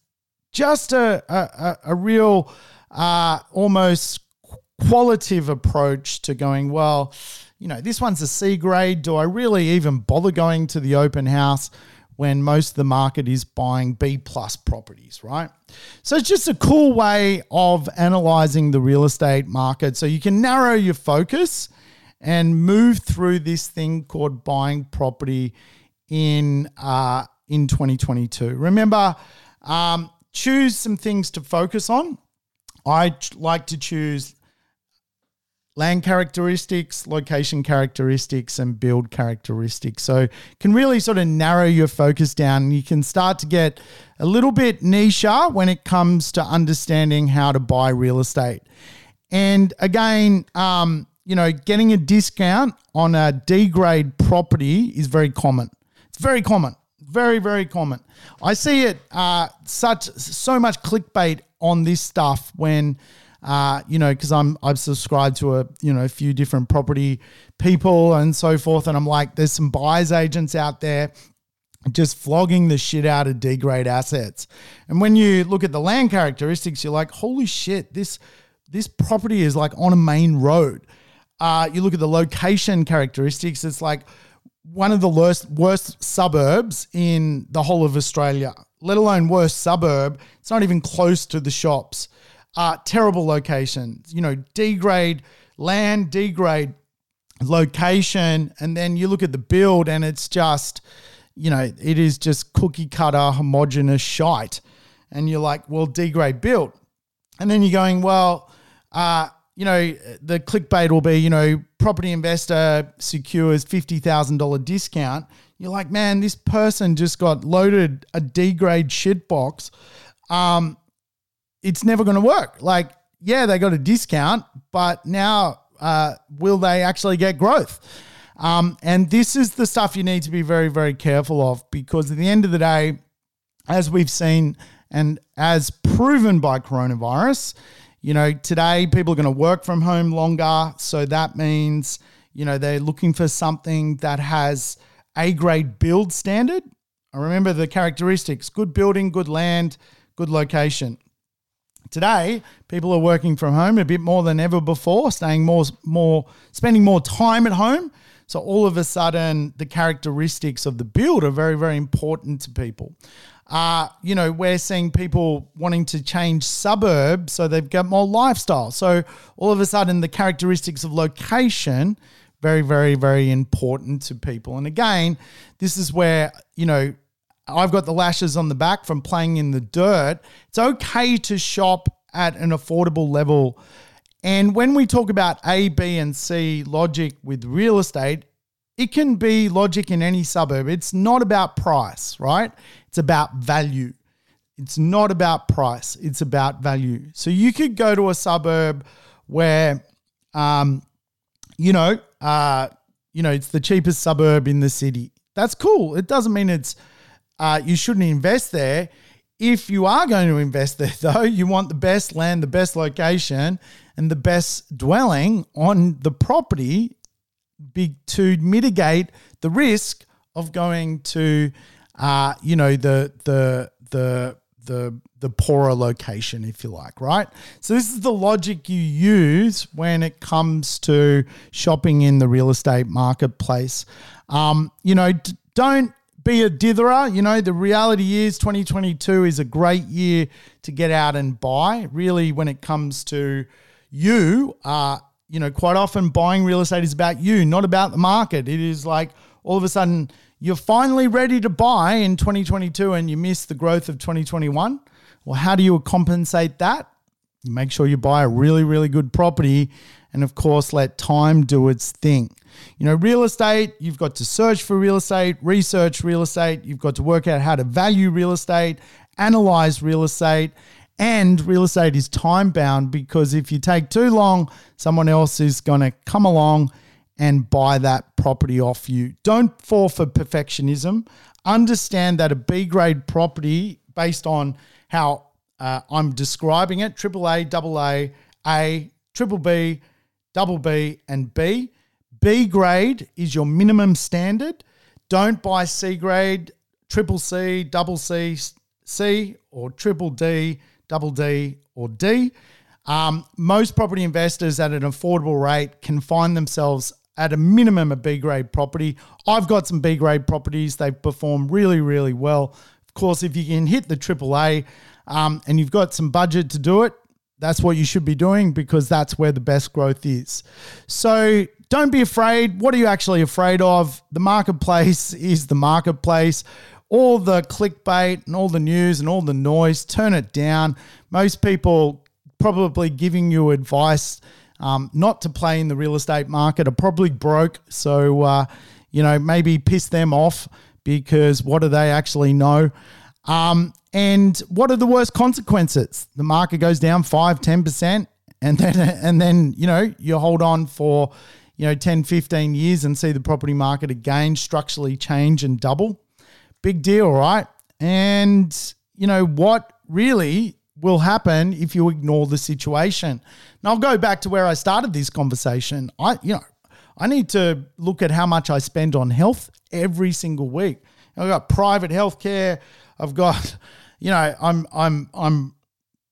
just a, a, a real uh, almost qualitative approach to going, well, you know, this one's a C grade. Do I really even bother going to the open house when most of the market is buying B plus properties, right? So it's just a cool way of analyzing the real estate market. So you can narrow your focus and move through this thing called buying property in uh, in 2022. Remember, um, choose some things to focus on. I like to choose land characteristics, location characteristics, and build characteristics. So can really sort of narrow your focus down. You can start to get a little bit niche when it comes to understanding how to buy real estate. And again, um, you know, getting a discount on a D grade property is very common. It's very common. Very, very common. I see it uh, such so much clickbait on this stuff when uh, you know, because I'm I've subscribed to a you know a few different property people and so forth, and I'm like, there's some buyers agents out there just flogging the shit out of D grade assets. And when you look at the land characteristics, you're like, holy shit, this this property is like on a main road. Uh, you look at the location characteristics, it's like one of the worst worst suburbs in the whole of Australia, let alone worst suburb. It's not even close to the shops uh, terrible locations. You know, D grade land, D grade location, and then you look at the build, and it's just, you know, it is just cookie cutter, homogenous shite. And you're like, well, degrade grade build. And then you're going, well, uh, you know, the clickbait will be, you know, property investor secures $50,000 discount. You're like, man, this person just got loaded a D grade shit box. Um, it's never going to work. Like, yeah, they got a discount, but now uh, will they actually get growth? Um, and this is the stuff you need to be very, very careful of because at the end of the day, as we've seen and as proven by coronavirus, you know, today people are going to work from home longer. So that means, you know, they're looking for something that has A grade build standard. I remember the characteristics good building, good land, good location. Today, people are working from home a bit more than ever before, staying more, more, spending more time at home. So all of a sudden, the characteristics of the build are very, very important to people. Uh, you know, we're seeing people wanting to change suburbs so they've got more lifestyle. So all of a sudden, the characteristics of location very, very, very important to people. And again, this is where you know I've got the lashes on the back from playing in the dirt. It's okay to shop at an affordable level. And when we talk about A, B, and C logic with real estate, it can be logic in any suburb. It's not about price, right? It's about value. It's not about price, it's about value. So you could go to a suburb where, um, you know, uh, you know, it's the cheapest suburb in the city. That's cool. It doesn't mean it's uh, you shouldn't invest there. If you are going to invest there, though, you want the best land, the best location, and the best dwelling on the property big to mitigate the risk of going to, uh, you know, the the the the the poorer location, if you like, right? So this is the logic you use when it comes to shopping in the real estate marketplace. Um, you know, d- don't be a ditherer. You know, the reality is 2022 is a great year to get out and buy. Really, when it comes to you, uh, you know, quite often buying real estate is about you, not about the market. It is like all of a sudden you're finally ready to buy in 2022 and you miss the growth of 2021. Well, how do you compensate that? You make sure you buy a really, really good property and, of course, let time do its thing. You know, real estate, you've got to search for real estate, research real estate, you've got to work out how to value real estate, analyze real estate, and real estate is time bound because if you take too long, someone else is going to come along and buy that property off you. Don't fall for perfectionism. Understand that a B grade property, based on how uh, I'm describing it triple A, double A, A, triple B, double B, and B. B grade is your minimum standard. Don't buy C grade, triple C, double C, C, or triple D, double D, or D. Um, most property investors at an affordable rate can find themselves at a minimum of a B grade property. I've got some B grade properties. They've performed really, really well. Of course, if you can hit the triple A um, and you've got some budget to do it, that's what you should be doing because that's where the best growth is. So don't be afraid. What are you actually afraid of? The marketplace is the marketplace. All the clickbait and all the news and all the noise, turn it down. Most people probably giving you advice um, not to play in the real estate market are probably broke. So, uh, you know, maybe piss them off because what do they actually know? Um, and what are the worst consequences? The market goes down 5, 10%, and then, and then, you know, you hold on for, you know, 10, 15 years and see the property market again structurally change and double. Big deal, right? And, you know, what really will happen if you ignore the situation. Now I'll go back to where I started this conversation. I you know, I need to look at how much I spend on health every single week. I've got private healthcare. I've got, you know, I'm I'm I'm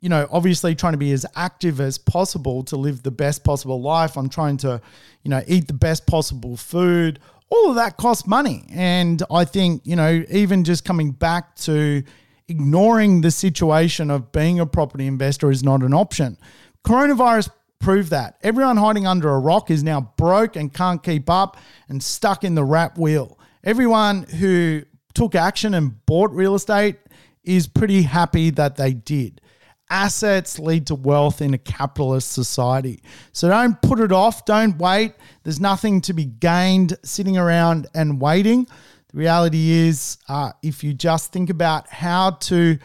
you know, obviously trying to be as active as possible to live the best possible life. I'm trying to, you know, eat the best possible food. All of that costs money. And I think, you know, even just coming back to ignoring the situation of being a property investor is not an option. Coronavirus proved that. Everyone hiding under a rock is now broke and can't keep up and stuck in the rat wheel. Everyone who took action and bought real estate is pretty happy that they did. Assets lead to wealth in a capitalist society. So don't put it off, don't wait. There's nothing to be gained sitting around and waiting. The reality is, uh, if you just think about how to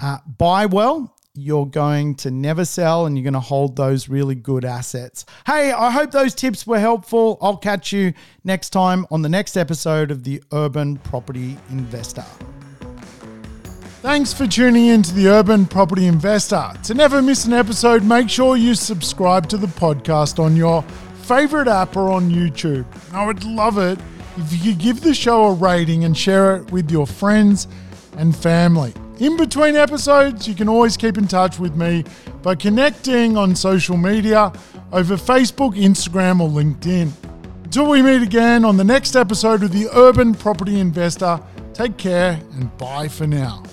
uh, buy well, you're going to never sell and you're going to hold those really good assets. Hey, I hope those tips were helpful. I'll catch you next time on the next episode of the Urban Property Investor. Thanks for tuning in to the Urban Property Investor. To never miss an episode, make sure you subscribe to the podcast on your favorite app or on YouTube. I would love it if you could give the show a rating and share it with your friends and family. In between episodes, you can always keep in touch with me by connecting on social media over Facebook, Instagram, or LinkedIn. Until we meet again on the next episode of the Urban Property Investor, take care and bye for now.